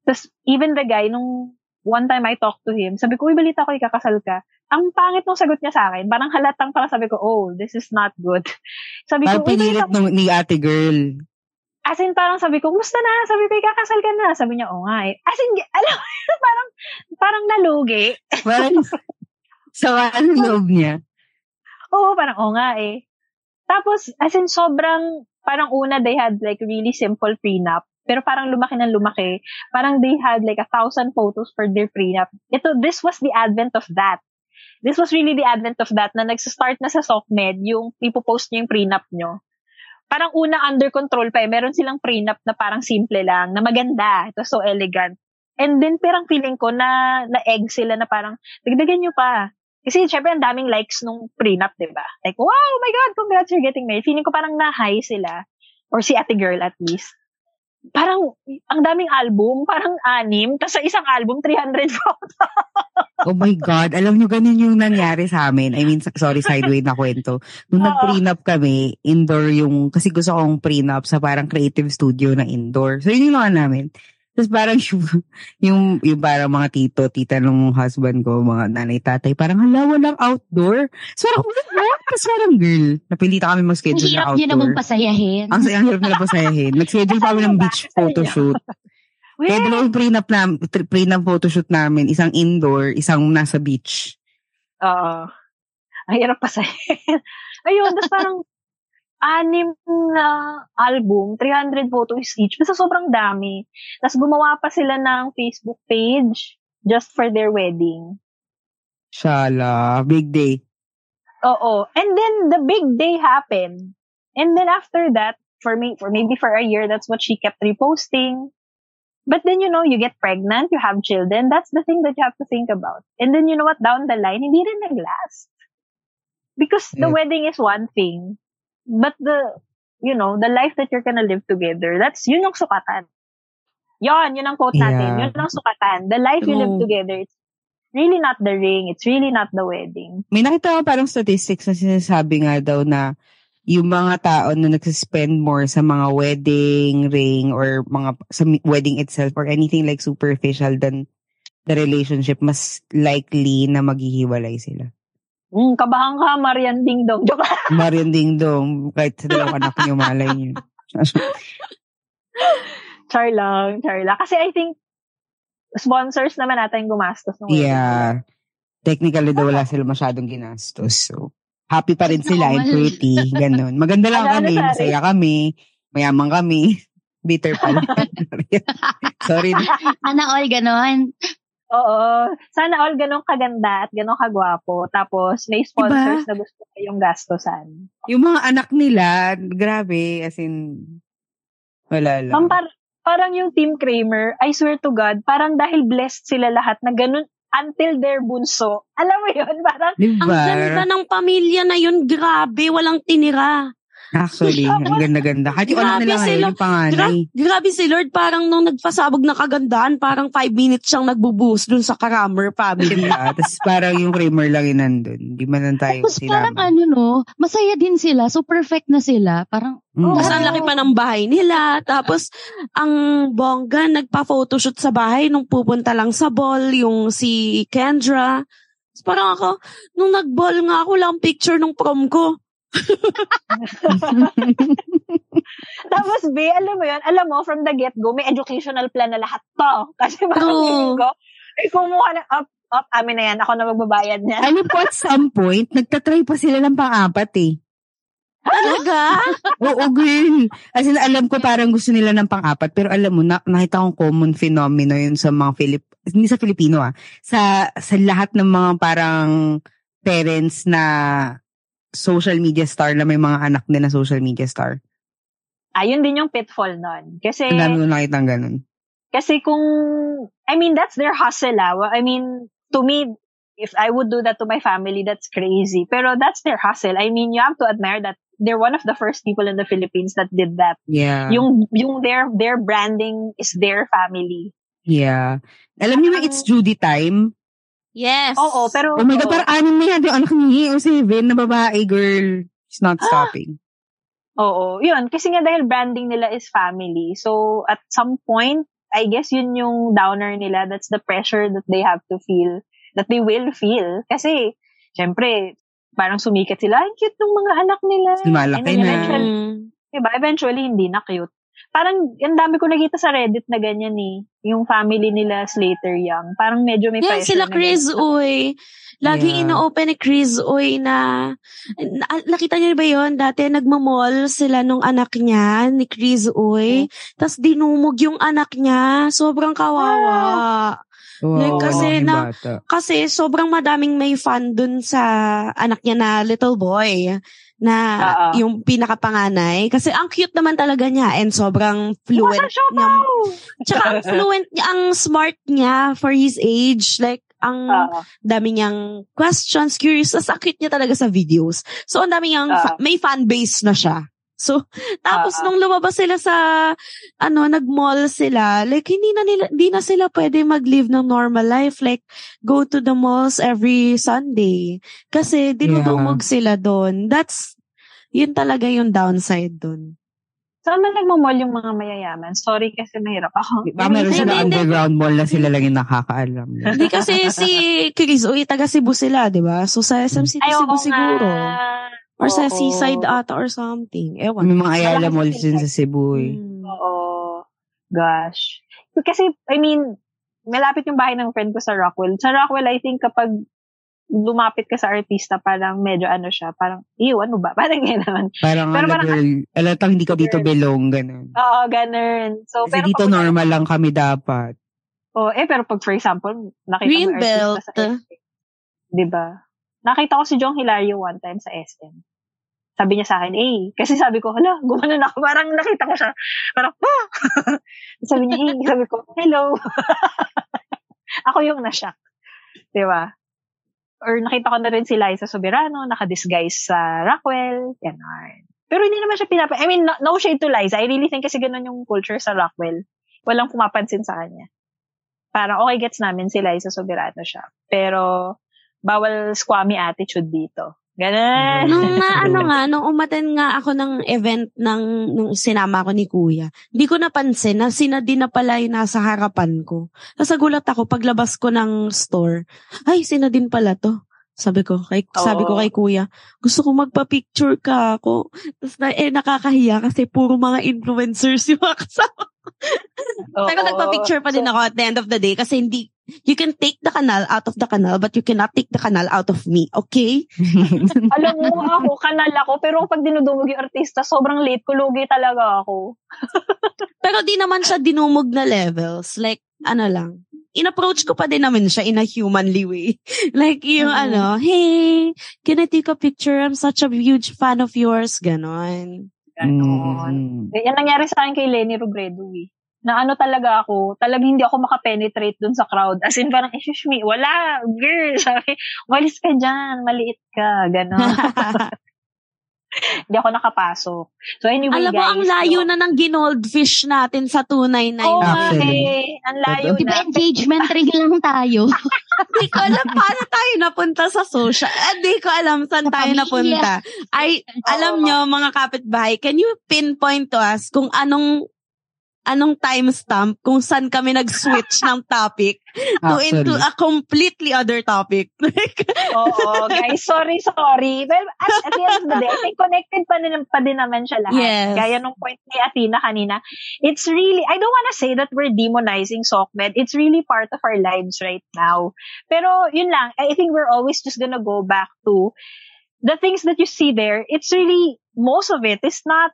Tapos, even the guy, nung one time I talked to him, sabi ko, uy, balita ko, ikakasal ka. Ang pangit nung sagot niya sa akin. Parang halatang parang sabi ko, oh, this is not good. Sabi ko, Parang uy, pinilit ko. nung, ni ate girl. As in, parang sabi ko, kumusta na? Sabi ko, ikakasal ka na. Sabi niya, oo nga eh. As in, alam mo, parang, parang nalugi. Parang, sa ng loob niya. Oo, parang, oo nga eh. Tapos, as in, sobrang, parang una, they had like really simple prenup. Pero parang lumaki ng lumaki. Parang they had like a thousand photos for their prenup. Ito, this was the advent of that. This was really the advent of that na nagsastart na sa SOCMED yung ipopost nyo yung prenup nyo. Parang una under control pa eh. Meron silang prenup na parang simple lang, na maganda. Ito so elegant. And then parang feeling ko na na-egg sila na parang, dagdagan nyo pa. Kasi syempre ang daming likes nung prenup, di ba? Like, wow, oh my God, congrats, you're getting married. Feeling ko parang na-high sila. Or si ate girl at least. Parang, ang daming album, parang anim. Tapos sa isang album, 300 photos. Oh my God. Alam nyo, ganun yung nangyari sa amin. I mean, sorry, sideway na kwento. Nung nag-prenup kami, indoor yung, kasi gusto kong prenup sa parang creative studio na indoor. So, yun yung mga namin. Tapos parang yung, yung, yung parang mga tito, tita ng husband ko, mga nanay, tatay, parang hala, walang outdoor. So, parang, what? Tapos parang girl, napilita kami Ang mag-schedule na hirap niyo namang outdoor. pasayahin. Ang sayang hirap nila pasayahin. Nag-schedule pa kami ng beach photoshoot. Kaya Wait, dalawang prenup na, prenup photoshoot namin. Isang indoor, isang nasa beach. Oo. Ang hirap pa sa'yo. Ayun, tapos parang anim na album, 300 photos each. Basta sobrang dami. Tapos gumawa pa sila ng Facebook page just for their wedding. Shala, big day. Oo. And then the big day happened. And then after that, for me, for maybe for a year, that's what she kept reposting. But then, you know, you get pregnant, you have children. That's the thing that you have to think about. And then, you know what? Down the line, hindi rin nag-last. Because the Yeah. wedding is one thing. But the, you know, the life that you're gonna live together, that's, yun yung sukatan. Yon, yun ang quote natin. Yeah. Yun ang sukatan. The life you live together, it's really not the ring. It's really not the wedding. May nakita ko parang statistics na sinasabi nga daw na yung mga tao na nagsispend more sa mga wedding ring or mga sa wedding itself or anything like superficial than the relationship, mas likely na maghihiwalay sila. Mm, kabahang ka, Marian Ding Dong. Joke. Marian Ding Dong, kahit sa dalawang anak niyo, malay niyo. char lang, char lang. Kasi I think, sponsors naman natin gumastos ng wedding. Yeah. Technically daw wala sila masyadong ginastos. So, happy pa rin sila and pretty. Ganun. Maganda lang Ano, ano, kami. sorry? Masaya kami. Mayaman kami. Bitter pa lang. Sorry. Ana all ganon. Oo. Sana all ganun kaganda at ganun kagwapo. Tapos, may sponsors na gusto kayong gastosan. Yung mga anak nila, grabe. As in, wala lang. Ma'am, par- parang yung Team Kramer, I swear to God, parang dahil blessed sila lahat na ganun until their bunso. Alam mo yun? Parang, Diba? Ang ganda ng pamilya na yun, grabe, walang tinira. Actually, ang ganda-ganda. Kahit yung anak Grabe nila ngayon, sila. yung panganay. Gra- grabe si Lord, parang nung nagpasabog ng kagandahan, parang five minutes siyang nagbubuhos dun sa Karamer family. Diba? Tapos parang yung Kramer lang yun nandun. Di man lang tayo Tapos parang ano no, masaya din sila. So perfect na sila. Parang, Mm. Tapos ang laki pa ng bahay nila. Tapos ang bongga nagpa-photoshoot sa bahay nung pupunta lang sa ball, yung si Kendra. Tapos parang ako, nung nag-ball nga ako lang picture nung prom ko. Tapos, B, alam mo yun, alam mo, from the get-go, may educational plan na lahat to. Kasi parang feeling ko, ay kumuha na, up, up, amin na yan, ako na magbabayad niya. Alam po, at some point, nagtatry pa sila ng pang-apat eh. Talaga? Oo, girl. As in, alam ko parang gusto nila ng pang-apat. Pero alam mo, na, nakita kong common phenomenon yun sa mga Filip, hindi sa Filipino ah, sa, sa lahat ng mga parang parents na social media star na may mga anak din na social media star. Ayun din yung pitfall nun. Kasi, Ang dami nakita ng ganun. kasi kung, I mean, that's their hustle ah. I mean, to me, if I would do that to my family, that's crazy. Pero that's their hustle. I mean, you have to admire that they're one of the first people in the Philippines that did that. Yeah. Yung, yung their, their branding is their family. yeah. Alam niyo ba it's Judy time? Yes. Oo, pero, Oh my God, parang anim na yan. Yung anak niya, o seven na babae, girl. She's not stopping. Oo, yun. Kasi nga dahil branding nila is family. So, at some point, I guess yun yung downer nila. That's the pressure that they have to feel. That they will feel. Kasi, syempre, parang sumikat sila. Ang cute ng mga anak nila. Lumalaki na. Eventually, Mm. diba? Eventually, hindi na cute. Parang, ang dami ko nakita sa Reddit na ganyan eh. Yung family nila Slater Young. Parang medyo may Yan, pressure sila Chris. Uy. Laging Yeah. ino-open ni Chris Uy na, na nakita niyo ba yon Dati nagmamall sila nung anak niya, ni Chris Uy. Tapos dinumog yung anak niya. Sobrang kawawa. Wow, Like, kasi na- bata. Kasi sobrang madaming may fan dun sa anak niya na little boy na Oo. yung pinakapanganay. Kasi ang cute naman talaga niya and sobrang fluent niya. Tsaka ang fluent niya, ang smart niya for his age. Like, ang Oo. dami niyang questions, curious. Tapos ang cute niya talaga sa videos. So, ang dami niyang, fa- may fan base na siya. So, tapos Oo. nung lumabas sila sa, ano, nag-mall sila, like, hindi na nila, hindi na sila pwede mag-live ng normal life. Like, go to the malls every Sunday. Kasi, dinudumog sila doon. That's, yun talaga yung downside doon. Saan man nagmamall yung mga mayayaman? Sorry kasi mahirap ako. Baka meron sila hindi, hindi. underground mall na sila lang yung nakakaalam. Hindi kasi si Chris, uy, taga Cebu sila, di ba? So, sa SM City Cebu nga. Or sa Oo. seaside ata or something. Ewan. May mga Ayala malls sa din sa Cebu eh. Hmm. Oo. Gosh. Kasi, I mean, malapit yung bahay ng friend ko sa Rockwell. Sa Rockwell, I think kapag lumapit ka sa artista, parang medyo ano siya, parang, ew, ano ba? Parang gano'n. Parang Pero ano parang- girl, alatang hindi ka dito belong, ganun. Oo, ganun. So, Kasi pero dito pag- normal lang kami dapat. Oh, eh, pero pag, for example, nakita mo yung Greenbelt. artista sa SM. Diba? Nakita ko si Jong Hilario one time sa SM. Sabi niya sa akin, eh, kasi sabi ko, hala, gumanon ako. Parang nakita ko siya. Parang, ah! sabi niya, eh, sabi ko, hello. ako yung na-shock. Diba? Or nakita ko na rin si Liza Soberano, naka-disguise sa Rockwell. Ganon. Pero hindi naman siya pinapa... I mean, no, no shade to Liza. I really think kasi ganun yung culture sa Rockwell. Walang pumapansin sa kanya. Parang okay gets namin si Liza Soberano siya. Pero bawal squammy attitude dito. Ganun. Nung nga, ano nga, nung umaten nga ako ng event ng, nung sinama ko ni kuya, hindi ko napansin na sina din na pala yung nasa harapan ko. Tapos nagulat ako, paglabas ko ng store, ay, sina din pala to. Sabi ko, kay, sabi ko kay kuya, gusto ko magpa-picture ka ako. Tapos na, eh, nakakahiya kasi puro mga influencers yung mga kasama. Pero nagpa-picture pa din ako at the end of the day kasi hindi, you can take the canal out of the canal but you cannot take the canal out of me, okay? Alam mo ako, kanal ako, pero pag dinudumog yung artista, sobrang late ko, lugi talaga ako. Pero di naman siya dinumog na levels. Like, ano lang. In-approach ko pa din naman siya in a humanly way. like, yung Mhm. ano, hey, can I take a picture? I'm such a huge fan of yours. Ganon. Ganon. Mm. Yan nangyari sa akin kay Lenny Robredo eh. Na ano talaga ako, talagang hindi ako makapenetrate dun sa crowd. As in, parang, excuse me, wala, girl. Sabi, walis ka dyan, maliit ka, gano'n. Hindi ako nakapasok. So anyway, Alam mo, guys. ang layo no? na ng ginoldfish natin sa 299. Oo, Actually. eh. Ang layo Di ba na. engagement ring lang tayo? Hindi ko alam paano tayo napunta sa social. Hindi ko alam saan Sa tayo pamilya. napunta. Ay, alam Oo. nyo, mga kapitbahay, can you pinpoint to us kung anong anong timestamp kung saan kami nag-switch ng topic to into Actually. a completely other topic. Oo, guys. Sorry, sorry. Well, at, at the end of the day, I think connected pa din, pa din naman siya lahat. Yes. Gaya nung point ni Athena kanina. It's really, I don't wanna say that we're demonizing SOCMED. It's really part of our lives right now. Pero yun lang, I think we're always just gonna go back to the things that you see there. It's really, most of it is not,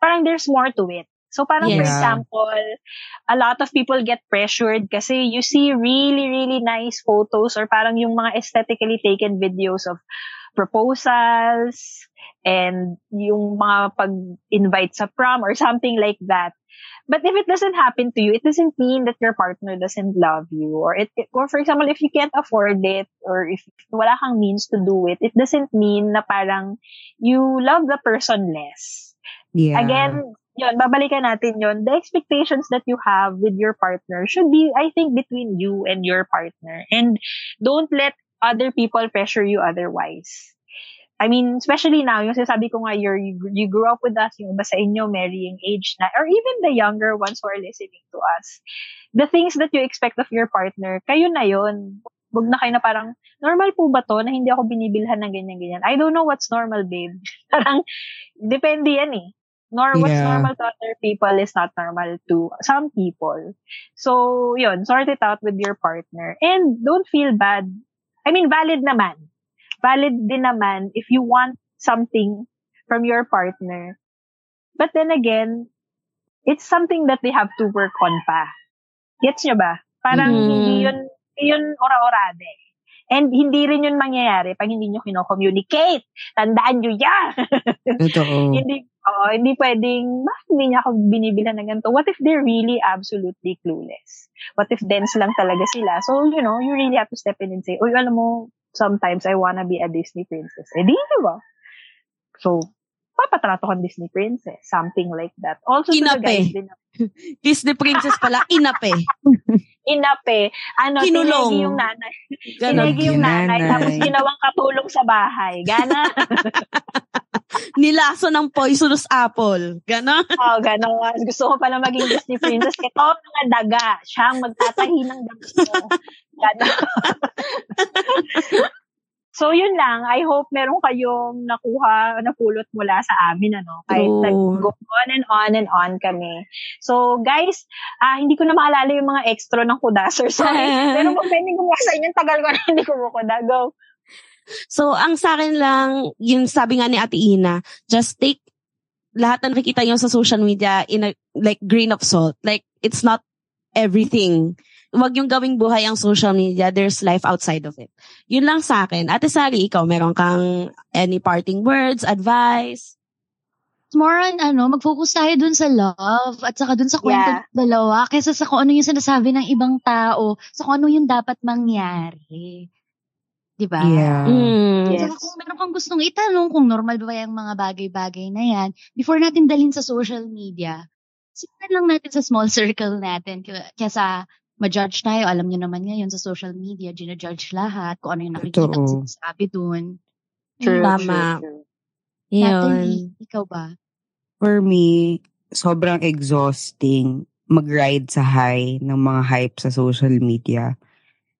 parang there's more to it. So parang for Yes. example, a lot of people get pressured kasi you see really, really nice photos or parang yung mga aesthetically taken videos of proposals and yung mga pag-invite sa prom or something like that. But if it doesn't happen to you, it doesn't mean that your partner doesn't love you. Or, it, it- or for example, if you can't afford it or if wala kang means to do it, it doesn't mean na parang you love the person less. Yeah. Again, yun, babalikan natin yun. The expectations that you have with your partner should be, I think, between you and your partner. And don't let other people pressure you otherwise. I mean, especially now, yung sinasabi ko nga, you're, you, you grew up with us, yung iba sa inyo, marrying age na, or even the younger ones who are listening to us. The things that you expect of your partner, kayo na yun. Huwag na kayo na parang, normal po ba to na hindi ako binibilhan ng ganyan-ganyan? I don't know what's normal, babe. parang, depende yan eh. Nor what's Yeah. normal to other people is not normal to some people. So, yun, sort it out with your partner. And don't feel bad. I mean, valid naman. Valid din naman if you want something from your partner. But then again, it's something that they have to work on pa. Gets nyo ba? Parang Mhm. hindi yun, hindi yun ora-orade. And hindi rin yun mangyayari pag hindi nyo kino-communicate. Tandaan nyo yan! Totoo. hindi, oo, hindi pwedeng, bakit hindi niya ako binibilan ng ganito? What if they're really absolutely clueless? What if dense lang talaga sila? So, you know, you really have to step in and say, uy, alam mo, sometimes I wanna be a Disney princess. Eh, di, di ba? So, papatrato kang Disney princess. Something like that. Also, Inape. guys din, Disney princess pala, inape. inape. Ano, Kinulong. tinegi yung nanay. Ganon. Tinegi yung nanay. Ginanay. Tapos ginawang katulong sa bahay. Gana. Nilaso ng poisonous apple. Ganon. Oh, ganon. Gusto ko pala maging Disney princess. Ito, mga daga. Siya ang magtatahi ng daga mo. So, yun lang. I hope meron kayong nakuha, napulot mula sa amin, ano. Kahit True. nag-go on and on and on kami. So, guys, ah hindi ko na maalala yung mga extra ng kudaser. Sorry. Pero kung pwede ko sa inyo, tagal ko na hindi ko kuda. Go. So, ang sa akin lang, yung sabi nga ni Ate Ina, just take lahat na nakikita nyo sa social media in a, like, grain of salt. Like, it's not everything. Huwag yung gawing buhay ang social media. There's life outside of it. Yun lang sa akin. Ate Sari, ikaw, meron kang any parting words, advice? It's more on, ano, mag-focus tayo dun sa love at saka dun sa kwento Yeah. ng dalawa kaysa sa kung ano yung sinasabi ng ibang tao, sa kung ano yung dapat mangyari. Di ba? Yeah. Mm. Yes. Saka kung meron kang gustong itanong kung normal ba yung mga bagay-bagay na yan, before natin dalhin sa social media, simulan lang natin sa small circle natin. Kaya- Kesa ma-judge tayo, alam nyo naman ngayon sa social media, ginajudge lahat kung ano yung nakikita at sinasabi dun. True, Tama. true, true. Natalie, ikaw ba? For me, sobrang exhausting mag-ride sa high ng mga hype sa social media.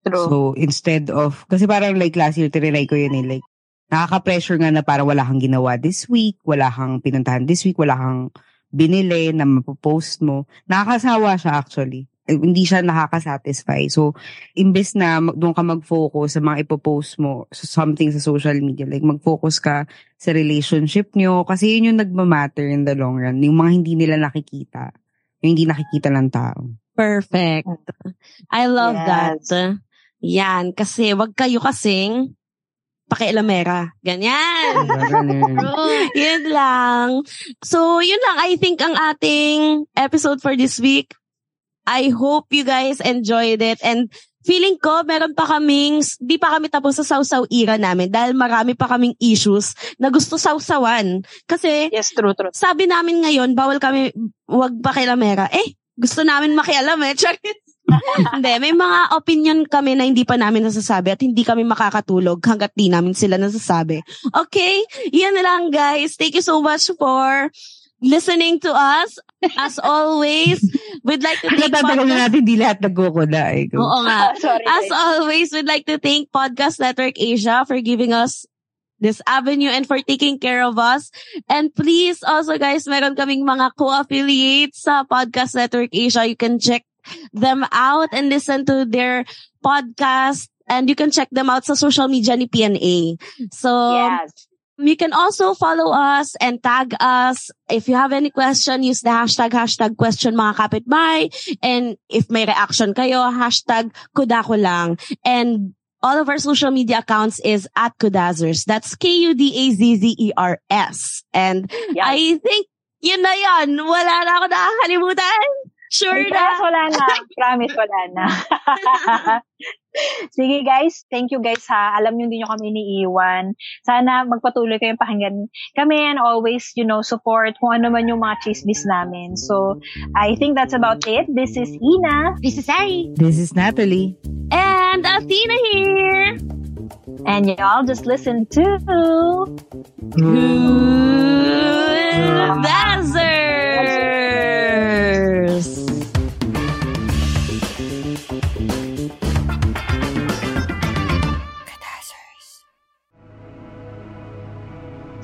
True. So, instead of, kasi parang like last year, tinry ko yun eh, like, nakaka-pressure nga na parang wala kang ginawa this week, wala kang pinuntahan this week, wala kang binili na mapopost mo. Nakakasawa siya actually. Hindi siya nakaka-satisfy. So, imbes na mag- doon ka mag-focus sa mga ipopost mo sa something sa social media, like mag-focus ka sa relationship nyo, kasi yun yung nagmamatter in the long run. Yung mga hindi nila nakikita. Yung hindi nakikita ng tao. Perfect. I love Yes. that. Yan. Kasi wag kayo kasing pakialamera. Ganyan. Ganun. yun lang. So, yun lang. I think ang ating episode for this week. I hope you guys enjoyed it. And feeling ko meron pa kaming, di pa kami tapos sa sausaw era namin dahil marami pa kaming issues na gusto sausawan. Kasi, Yes, true, true. sabi namin ngayon, bawal kami, wag pakilamera. Eh, gusto namin makialam eh. Charit. hindi, may mga opinion kami na hindi pa namin nasasabi at hindi kami makakatulog hanggat di namin sila nasasabi. Okay? Yan na lang guys. Thank you so much for listening to us. As always, we'd like to thank Natatagal na Podcast- natin di lahat nagkukuda. Eh. Oo nga. Sorry. As guys. always, we'd like to thank Podcast Network Asia for giving us this avenue and for taking care of us. And please also guys, meron kaming mga co-affiliates sa Podcast Network Asia. You can check them out and listen to their podcast and you can check them out sa social media ni PNA. So, yes. You can also follow us and tag us. If you have any question, use the hashtag, hashtag question mga kapitbahay. And if may reaction kayo, hashtag kudako lang. And all of our social media accounts is at Kudazers. That's K-U-D-A-Z-Z-E-R-S. And Yes. I think yun na yan. Wala na ako nakakalimutan. Sure Ay, na. promise, wala na. Promise, wala na. Sige guys, thank you guys ha. Alam niyo hindi nyo kami iniiwan. Sana magpatuloy kayong pakinggan kami and always, you know, support kung ano man yung mga chismis namin. So, I think that's about it. This is Ina. This is Ari. This is Natalie. And Athena here. And y'all just listen to... Kudazers.